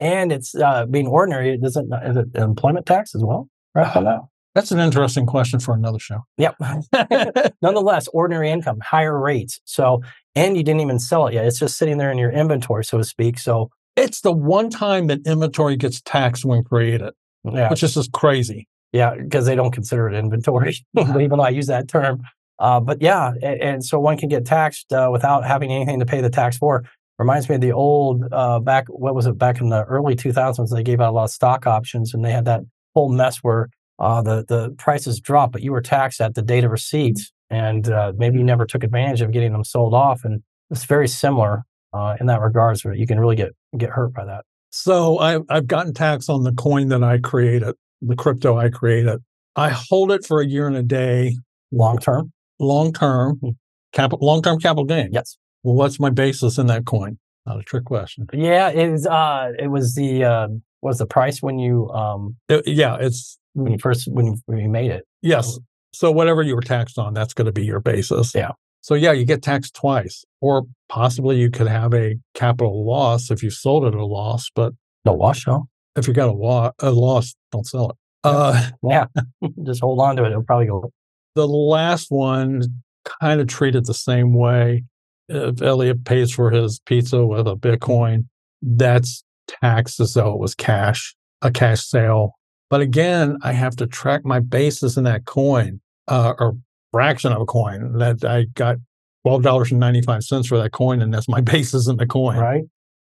And it's uh, being ordinary. It doesn't, is it employment tax as well? Right on that. that's an interesting question for another show. Yep. *laughs* *laughs* Nonetheless, ordinary income, higher rates. So, and you didn't even sell it yet. It's just sitting there in your inventory, so to speak. So, it's the one time that inventory gets taxed when created, yeah, which is just crazy. Yeah, because they don't consider it inventory, *laughs* even though I use that term. Uh, but yeah, and, and so one can get taxed uh, without having anything to pay the tax for. Reminds me of the old uh, back. What was it back in the early 2000s? They gave out a lot of stock options, and they had that whole mess where uh, the the prices dropped, but you were taxed at the date of receipt, and uh, maybe you never took advantage of getting them sold off. And it's very similar uh, in that regards, where you can really get get hurt by that. So I, I've gotten taxed on the coin that I created, the crypto I created. I hold it for a year and a day, Long term, long term, Hmm. capital, long term capital gain. yes, Well, what's my basis in that coin? Not a trick question. yeah. It was uh, it was the uh, was the price when you um It- yeah, it's when you first when you, when you made it. yes. So whatever you were taxed on, that's going to be your basis. Yeah. So yeah, you get taxed twice, or possibly you could have a capital loss if you sold it at a loss. But No wash, no. If you got a, wa- a loss, don't sell it. Uh, *laughs* Yeah, *laughs* just hold on to it. It'll probably go. the last one kind of treated the same way. If Eliot pays for his pizza with a Bitcoin, that's taxed as though it was cash, a cash sale. But again, I have to track my basis in that coin, uh, or fraction of a coin. That I got twelve dollars and ninety five cents for that coin, and that's my *laughs* basis in the coin. right?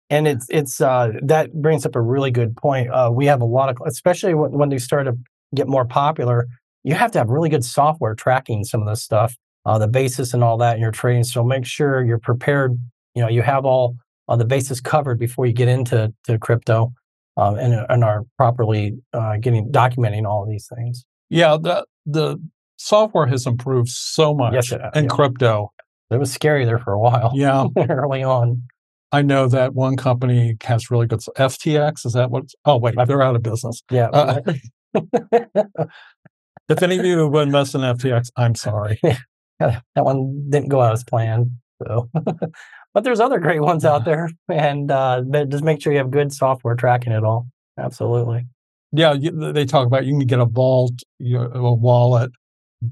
And it's it's uh, that brings up a really good point. Uh, we have a lot of, especially when, when they start to get more popular, you have to have really good software tracking some of this stuff, uh, the basis and all that in your trading. So make sure you're prepared. You know, you have all uh, the basis covered before you get into to crypto, um, and and are properly uh, getting documenting all of these things. Yeah, the the software has improved so much Yes, in yeah. crypto. It was scary there for a while, Yeah, *laughs* early on. I know that one company has really good FTX. Is that what? Oh wait, *laughs* they're out of business. Yeah. Uh, *laughs* if any of you have invest in FTX, I'm sorry. *laughs* that one didn't go out as planned. So, but there's other great ones out there, and uh, just make sure you have good software tracking it all. Absolutely. Yeah, you, they talk about you can get a vault, a wallet.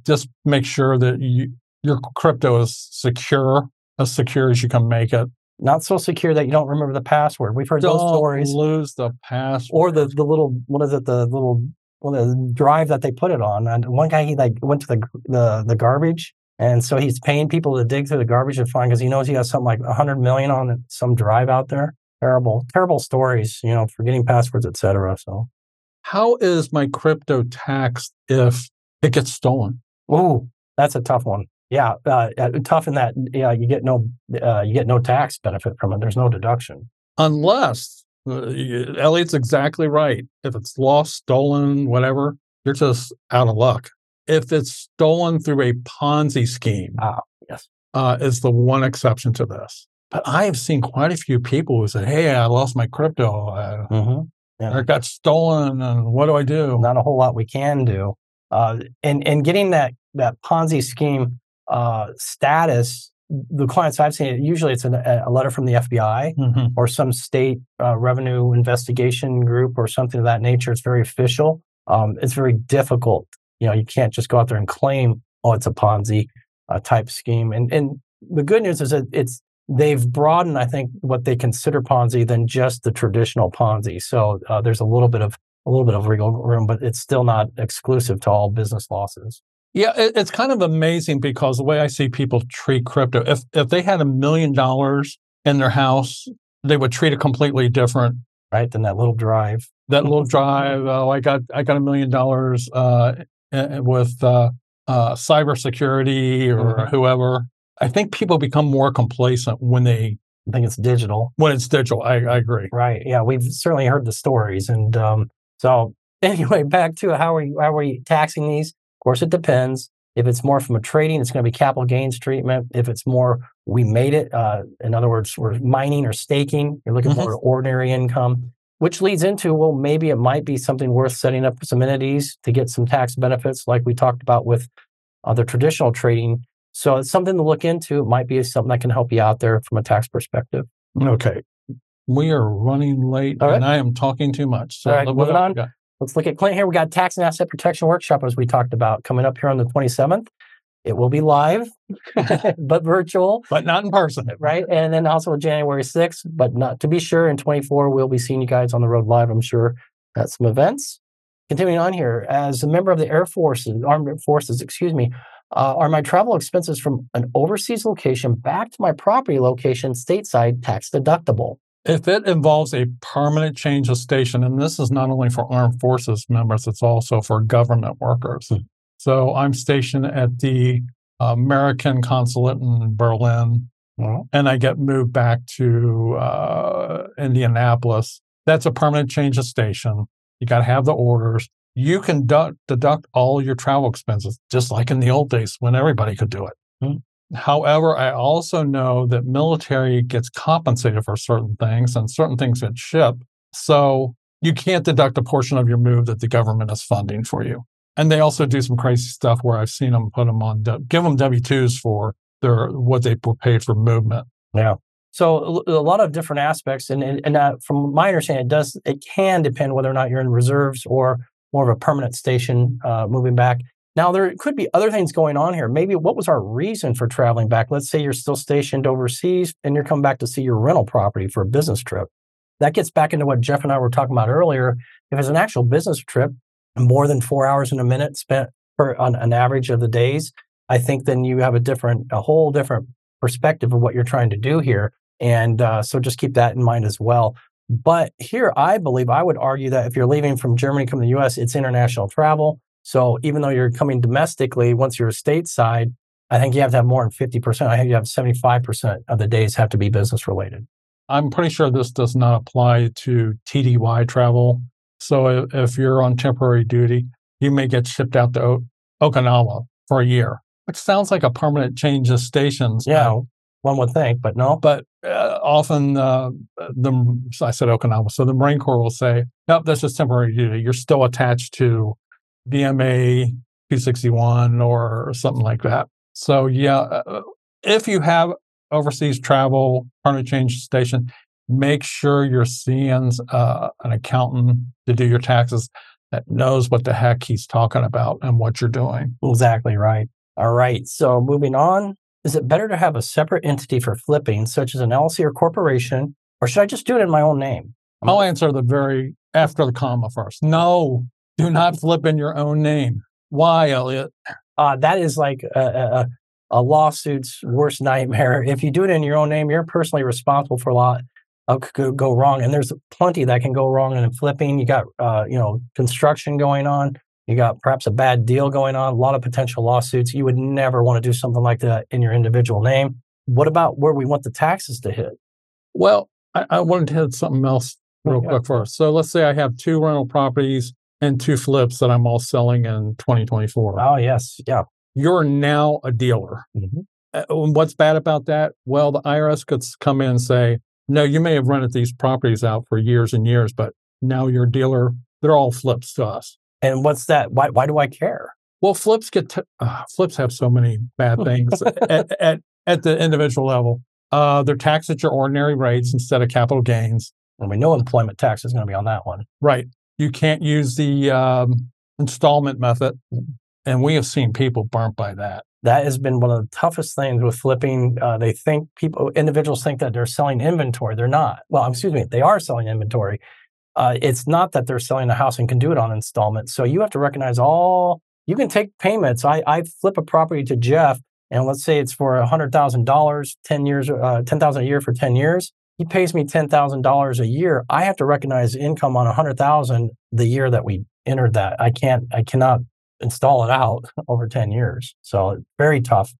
Just make sure that you, your crypto is secure, as secure as you can make it. Not so secure that you don't remember the password. We've heard don't those stories. Lose the password, or the the little what is it? The little well, the drive that they put it on. And one guy he like went to the the the garbage and so he's paying people to dig through the garbage and find because he knows he has something like 100 million on some drive out there. Terrible, terrible stories, you know, forgetting passwords, etc. So, how is my crypto taxed if it gets stolen? Oh, that's a tough one. Yeah, uh, uh, tough in that yeah, you get no uh, you get no tax benefit from it. There's no deduction unless uh, Eliot's exactly right. If it's lost, stolen, whatever, you're just out of luck if it's stolen through a Ponzi scheme, ah, yes, uh, is the one exception to this. But I have seen quite a few people who say, "Hey, I lost my crypto. Uh, mm-hmm. yeah. it got stolen, and what do I do?" Not a whole lot we can do. Uh, and and getting that that Ponzi scheme uh, status, the clients I've seen, usually it's a, a letter from the FBI mm-hmm. or some state uh, revenue investigation group or something of that nature. It's very official. Um, it's very difficult you know, you can't just go out there and claim, oh, it's a Ponzi uh, type scheme. And and the good news is that it's they've broadened, I think, what they consider Ponzi than just the traditional Ponzi. So uh, there's a little bit of a little bit of wiggle room, but it's still not exclusive to all business losses. Yeah, it's kind of amazing because the way I see people treat crypto, if if they had a million dollars in their house, they would treat it completely different, right? Than that little drive. That little drive. Oh, I got I got a million dollars uh, with uh, uh, cybersecurity or mm-hmm. whoever. I think people become more complacent when they. I think it's digital. When it's digital, I, I agree. Right. Yeah, we've certainly heard the stories, and um, so *laughs* anyway, back to how are you, how are we taxing these? Of course, it depends. If it's more from a trading, it's going to be capital gains treatment. If it's more, we made it. Uh, in other words, we're mining or staking. You're looking mm-hmm. for ordinary income which leads into well maybe it might be something worth setting up some entities to get some tax benefits like we talked about with other traditional trading so it's something to look into it might be something that can help you out there from a tax perspective okay we are running late right. and i am talking too much so All right, moving on let's look at clint here we got tax and asset protection workshop as we talked about coming up here on the 27th it will be live, *laughs* *laughs* but virtual, but not in person, right? And then also January 6th, but not to be sure. In 24, we'll be seeing you guys on the road live. I'm sure at some events. Continuing on here, as a member of the Air Forces, Armed Forces, excuse me, uh, are my travel expenses from an overseas location back to my property location stateside tax deductible? If it involves a permanent change of station, and this is not only for armed forces members, it's also for government workers. Hmm. So I'm stationed at the American consulate in Berlin, mm-hmm. and I get moved back to uh, Indianapolis. That's a permanent change of station. You got to have the orders. You can du- deduct all your travel expenses, just like in the old days when everybody could do it. Mm-hmm. However, I also know that military gets compensated for certain things and certain things get shipped. So you can't deduct a portion of your move that the government is funding for you. And they also do some crazy stuff where I've seen them put them on, give them W 2s for their what they were paid for movement. Yeah. So a lot of different aspects, and and, and uh, from my understanding, it does it can depend whether or not you're in reserves or more of a permanent station uh, moving back. Now there could be other things going on here. Maybe what was our reason for traveling back? Let's say you're still stationed overseas and you're coming back to see your rental property for a business trip. That gets back into what Jeff and I were talking about earlier. If it's an actual business trip, more than four hours in a minute spent per on an average of the days, I think then you have a different, a whole different perspective of what you're trying to do here. And uh, so just keep that in mind as well. But here, I believe I would argue that if you're leaving from Germany, coming to the US, it's international travel. So even though you're coming domestically, once you're stateside, I think you have to have more than 50%. I think you have 75% of the days have to be business related. I'm pretty sure this does not apply to TDY travel. So if you're on temporary duty, you may get shipped out to o- Okinawa for a year, which sounds like a permanent change of stations. Yeah, now. one would think, but no. But uh, often uh, the I said Okinawa, so the Marine Corps will say, "Nope, that's just temporary duty. You're still attached to VMA 261 or something like that. So, yeah, uh, if you have overseas travel, permanent change station, make sure you're seeing uh, an accountant to do your taxes that knows what the heck he's talking about and what you're doing. Exactly right. All right. So moving on, is it better to have a separate entity for flipping, such as an LLC or corporation, or should I just do it in my own name? I'll answer the very after the comma first. No, do not flip in your own name. Why, Eliot? Uh, that is like a, a, a lawsuit's worst nightmare. *laughs* If you do it in your own name, you're personally responsible for a lot of could go wrong. And there's plenty that can go wrong in flipping. You got, uh, you know, construction going on. You got perhaps a bad deal going on, a lot of potential lawsuits. You would never want to do something like that in your individual name. What about where we want the taxes to hit? Well, I, I wanted to hit something else real quick first. So let's say I have two rental properties and two flips that I'm all selling in 2024. Oh, yes. Yeah. You're now a dealer. Mm-hmm. Uh, what's bad about that? Well, the IRS could come in and say, no, you may have rented these properties out for years and years, but now you're a dealer. They're all flips to us. And what's that? Why, why do I care? Well, flips get to, uh, flips have so many bad things *laughs* at, at, at the individual level. Uh, they're taxed at your ordinary rates instead of capital gains. And we know employment tax is going to be on that one. Right. You can't use the um, installment method. And we have seen people burnt by that that has been one of the toughest things with flipping. Uh, they think people, individuals think that they're selling inventory. They're not. Well, excuse me, they are selling inventory. Uh, it's not that they're selling a house and can do it on installment. So you have to recognize all. You can take payments. I, I flip a property to Jeff, and let's say it's for hundred thousand dollars, ten years, uh, ten thousand a year for ten years. He pays me ten thousand dollars a year. I have to recognize income on a hundred thousand the year that we entered that. I can't. I cannot install it out *laughs* over 10 years. So very tough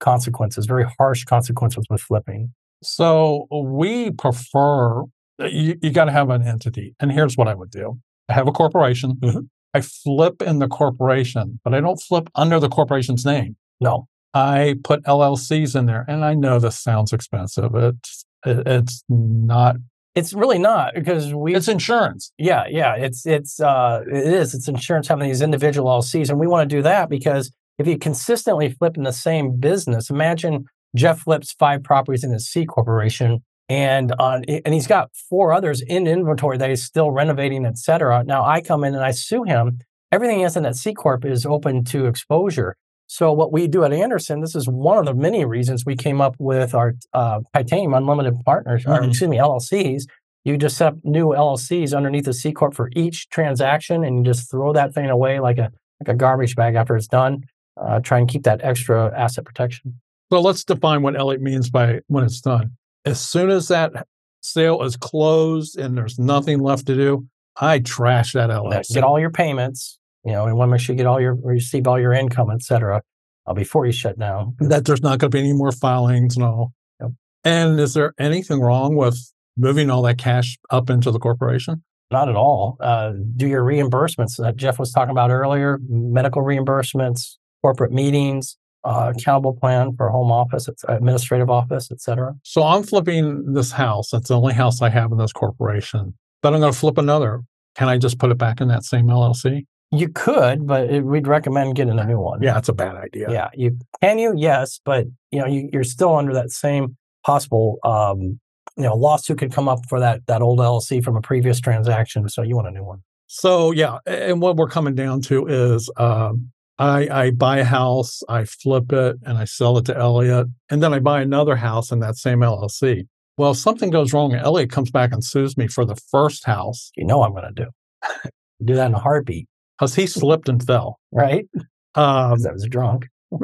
consequences, very harsh consequences with flipping. So we prefer you, you got to have an entity. And here's what I would do. I have a corporation. Mm-hmm. I flip in the corporation, but I don't flip under the corporation's name. No. I put LLCs in there. And I know this sounds expensive. It's it's not it's really not because we. It's insurance. Yeah, yeah. It's it's uh it is. It's insurance having these individual LLCs, and we want to do that because if you consistently flip in the same business, imagine Jeff flips five properties in his C corporation, and uh, and he's got four others in inventory that he's still renovating, et cetera. Now I come in and I sue him. Everything he has in that C corp is open to exposure. So what we do at Anderson, this is one of the many reasons we came up with our uh, Titanium Unlimited Partners, mm-hmm. or excuse me, LLCs. You just set up new LLCs underneath the C corp for each transaction, and you just throw that thing away like a like a garbage bag after it's done. Uh, try and keep that extra asset protection. So let's define what Eliot means by when it's done. As soon as that sale is closed and there's nothing left to do, I trash that LLC. Get all your payments, you know, we want to make sure you get all your receive all your income, et cetera, uh, before you shut down. That there's not going to be any more filings and all. Yep. And is there anything wrong with moving all that cash up into the corporation? Not at all. Uh, do your reimbursements that Jeff was talking about earlier, medical reimbursements, corporate meetings, uh, accountable plan for home office, administrative office, et cetera. So I'm flipping this house. That's the only house I have in this corporation. But I'm going to flip another. Can I just put it back in that same LLC? You could, but it, we'd recommend getting a new one. Yeah, that's a bad idea. Yeah, you can you yes, but you know you, are still under that same possible um, you know lawsuit could come up for that that old LLC from a previous transaction. So you want a new one. So yeah, and what we're coming down to is um, I, I buy a house, I flip it, and I sell it to Eliot, and then I buy another house in that same LLC. Well, if something goes wrong, and Eliot comes back and sues me for the first house. You know I'm going to do. do that in a heartbeat because he slipped and fell. Right. Um, I was drunk. *laughs*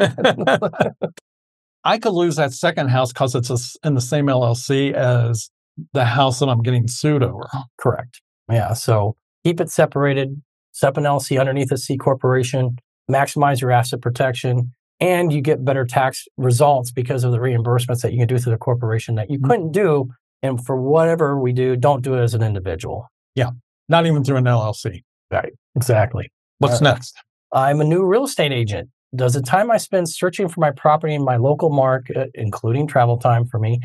I could lose that second house because it's a, in the same LLC as the house that I'm getting sued over. Correct. Yeah. So keep it separated, set an LLC underneath a C corporation, maximize your asset protection, and you get better tax results because of the reimbursements that you can do through the corporation that you mm-hmm. couldn't do. And for whatever we do, don't do it as an individual. Yeah. Not even through an LLC. Right. Exactly. What's uh, next? I'm a new real estate agent. Does the time I spend searching for my property in my local market, including travel time for me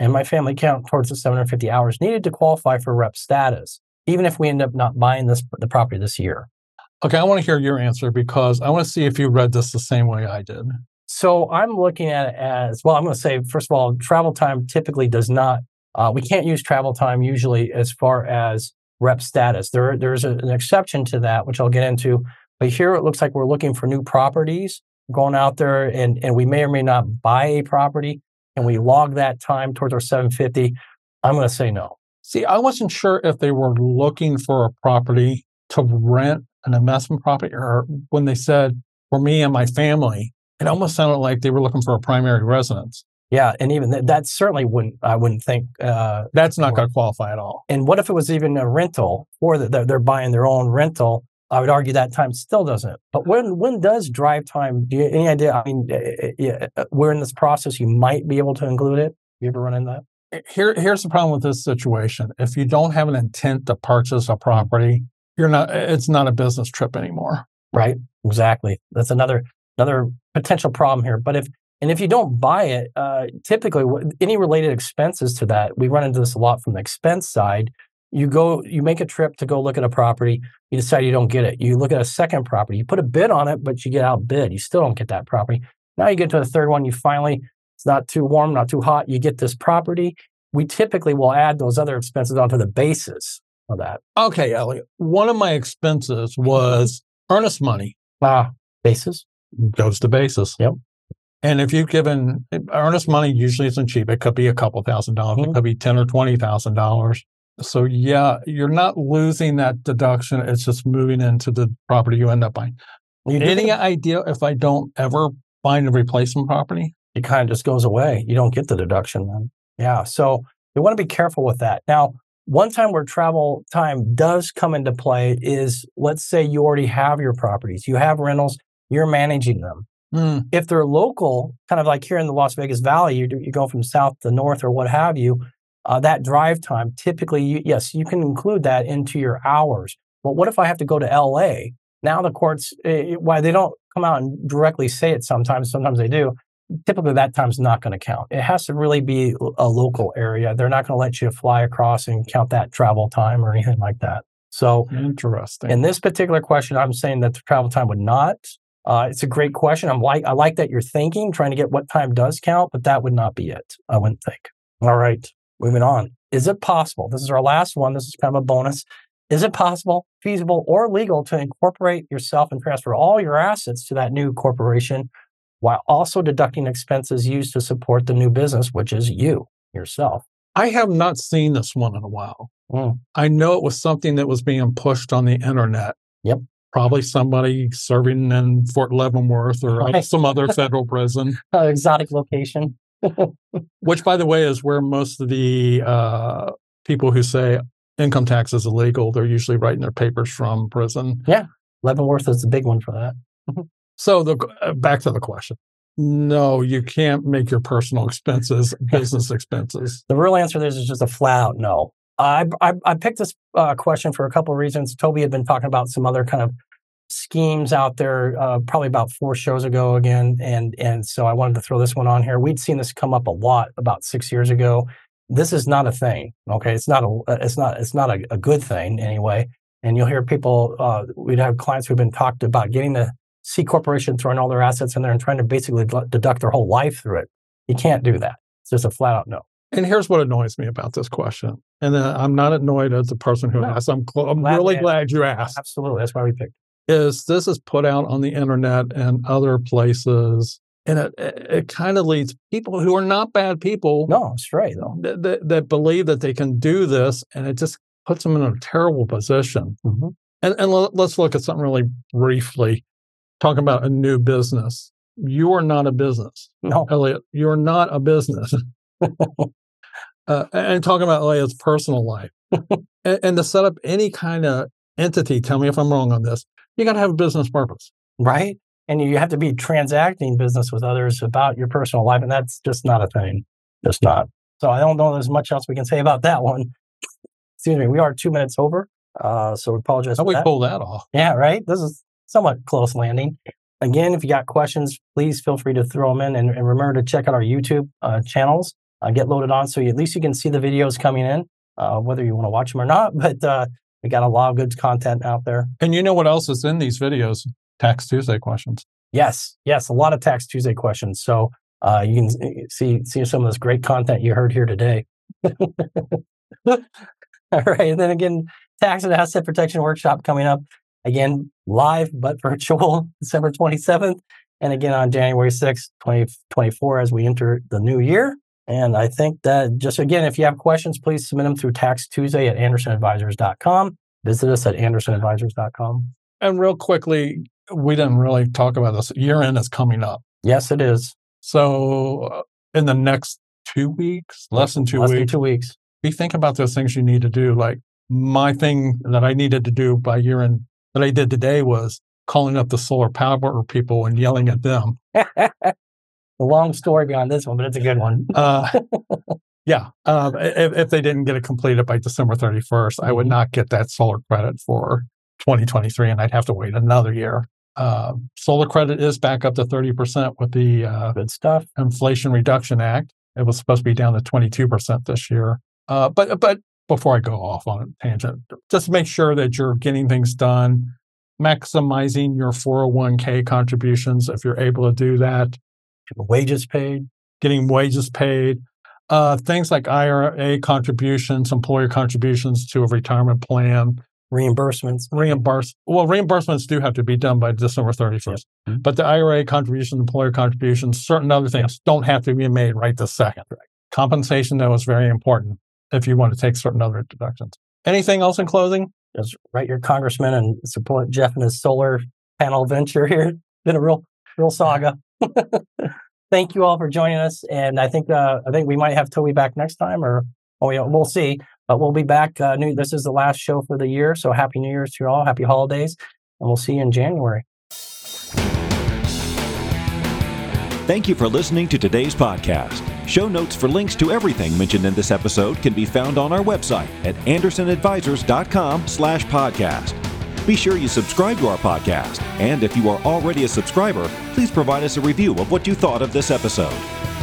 and my family, count towards the 750 hours needed to qualify for rep status, even if we end up not buying this the property this year? Okay, I want to hear your answer because I want to see if you read this the same way I did. So I'm looking at it as well. I'm going to say, first of all, travel time typically does not, uh, we can't use travel time usually as far as rep status. There, there's an exception to that, which I'll get into. But here it looks like we're looking for new properties, going out there, and, and we may or may not buy a property, and we log that time towards our 750. I'm going to say no. See, I wasn't sure if they were looking for a property to rent an investment property or when they said for me and my family, it almost sounded like they were looking for a primary residence. Yeah, and even th- that certainly wouldn't. I wouldn't think uh, that's not going to qualify at all. And what if it was even a rental, or that they're, they're buying their own rental? I would argue that time still doesn't. But when when does drive time? Do you any idea? I mean, eh, eh, eh, yeah, we're in this process. You might be able to include it. You ever run into that? here here's the problem with this situation if you don't have an intent to purchase a property you're not it's not a business trip anymore right exactly that's another another potential problem here but if and if you don't buy it uh, typically any related expenses to that we run into this a lot from the expense side you go you make a trip to go look at a property you decide you don't get it you look at a second property you put a bid on it but you get outbid you still don't get that property now you get to a third one you finally it's not too warm, not too hot. You get this property. We typically will add those other expenses onto the basis of that. Okay, Eliot. One of my expenses was earnest money. Ah, basis goes to basis. Yep. And if you've given earnest money, usually isn't cheap. It could be a couple thousand dollars. Mm-hmm. It could be ten or twenty thousand dollars. So yeah, you're not losing that deduction. It's just moving into the property you end up buying. Any idea if I don't ever find a replacement property? it kind of just goes away. You don't get the deduction then. Yeah. So you want to be careful with that. Now, one time where travel time does come into play is let's say you already have your properties, you have rentals, you're managing them. Mm. If they're local, kind of like here in the Las Vegas Valley, you, you go from south to north or what have you, uh, that drive time, typically, you, yes, you can include that into your hours. But what if I have to go to LA? Now the courts, uh, why they don't come out and directly say it sometimes, sometimes they do typically that time's not going to count. It has to really be a local area. They're not going to let you fly across and count that travel time or *laughs* anything like that. So interesting. In this particular question, I'm saying that the travel time would not. Uh, it's a great question. I'm like I like that you're thinking, trying to get what time does count, but that would not be it. I wouldn't think. All right, moving on. Is it possible? This is our last one. This is kind of a bonus. Is it possible, feasible, or legal to incorporate yourself and transfer all your assets to that new corporation while also deducting expenses used to support the new business, which is you yourself. I have not seen this one in a while. Mm. I know it was something that was being pushed on the internet. Yep. Probably somebody serving in Fort Leavenworth or right. *laughs* some other *laughs* federal prison. Uh, exotic location. *laughs* Which, by the way, is where most of the uh, people who say income tax is illegal, they're usually writing their papers from prison. Yeah. Leavenworth is the big one for that. So the uh, back to the question. No, you can't make your personal expenses business expenses. The real answer to this is just a flat out no. I I, I picked this uh, question for a couple of reasons. Toby had been talking about some other kind of schemes out there, uh, probably about four shows ago again, and and so I wanted to throw this one on here. We'd seen this come up a lot about six years ago. This is not a thing. Okay, it's not a it's not it's not a, a good thing anyway. And you'll hear people. Uh, we'd have clients who've been talked about getting the C corporation throwing all their assets in there and trying to basically deduct their whole life through it. You can't do that. It's just a flat out no. And here's what annoys me about this question. And uh, I'm not annoyed as the person who no. asked. I'm, cl- I'm glad really glad you asked. Absolutely. That's why we picked. Is this is put out on the internet and other places. And it, it, it kind of leads people who are not bad people. No, straight though. That, that, that, believe that they can do this. And it just puts them in a terrible position. Mm-hmm. And, and l- let's look at something really briefly talking about a new business. You are not a business. No. Eliot, you're not a business. *laughs* uh, and talking about Eliot's personal life. *laughs* and, and to set up any kind of entity, tell me if I'm wrong on this, you got to have a business purpose. Right. And you have to be transacting business with others about your personal life. And that's just not a thing. Just not. So I don't know there's much else we can say about that one. Excuse me. We are two minutes over. Uh, so we apologize. How we that. pull that off? Yeah, right. This is somewhat close landing. Again, if you got questions, please feel free to throw them in. And, and remember to check out our YouTube uh, channels. Uh, get loaded on so you, at least you can see the videos coming in, uh, whether you want to watch them or not. *laughs* But uh, We got a lot of good content out there. And you know what else is in these videos? Tax Tuesday questions. Yes, yes, a lot of Tax Tuesday questions. So uh, you can see see some of this great content you heard here today. *laughs* All right, and then again, tax and asset protection workshop coming up again live but *laughs* virtual December 27th and again on January 6th, 2024 as we enter the new year. And I think that just again, if you have questions, please submit them through Tax Tuesday at andersonadvisors.com. Visit us at andersonadvisors.com. And real quickly, we didn't really talk about this. Year end is coming up. Yes, it is. So uh, in the next two weeks, less than two less weeks, than two weeks, be thinking about those things you need to do. Like my thing that I needed to do by year end that I did today was calling up the solar power people and yelling at them. *laughs* a long story behind this one, but it's a good one. uh, *laughs* yeah. Um, if, if, they didn't get it completed by December 31st, mm-hmm. I would mm-hmm. not get that solar credit for 2023 and I'd have to wait another year. Uh, solar credit is back up to 30% with the uh, good stuff Inflation Reduction Act. It was supposed to be down to 22% this year. Uh, but but before I go off on a tangent, just make sure that you're getting things done, maximizing your 401k contributions if you're able to do that. Wages paid, getting wages paid. Uh, things like IRA contributions, employer contributions to a retirement plan, reimbursements. Reimburse well, reimbursements do have to be done by December 31st. Yep. Mm-hmm. But the IRA contributions, employer contributions, certain other things yep. don't have to be made right this second. Right. Compensation, though, is very important if you want to take certain other deductions. Anything else in closing? Just write your congressman and support Jeff and his solar panel venture here. Been a real, real *laughs* saga. *laughs* Thank you all for joining us, and I think uh, I think we might have Toby back next time, or oh, yeah, we'll see. But we'll be back. Uh, new. This is the last show for the year, so happy New Year's to you all. Happy holidays, and we'll see you in January. Thank you for listening to today's podcast. Show notes for links to everything mentioned in this episode can be found on our website at andersonadvisors.com slash podcast. Be sure you subscribe to our podcast, and if you are already a subscriber, please provide us a review of what you thought of this episode.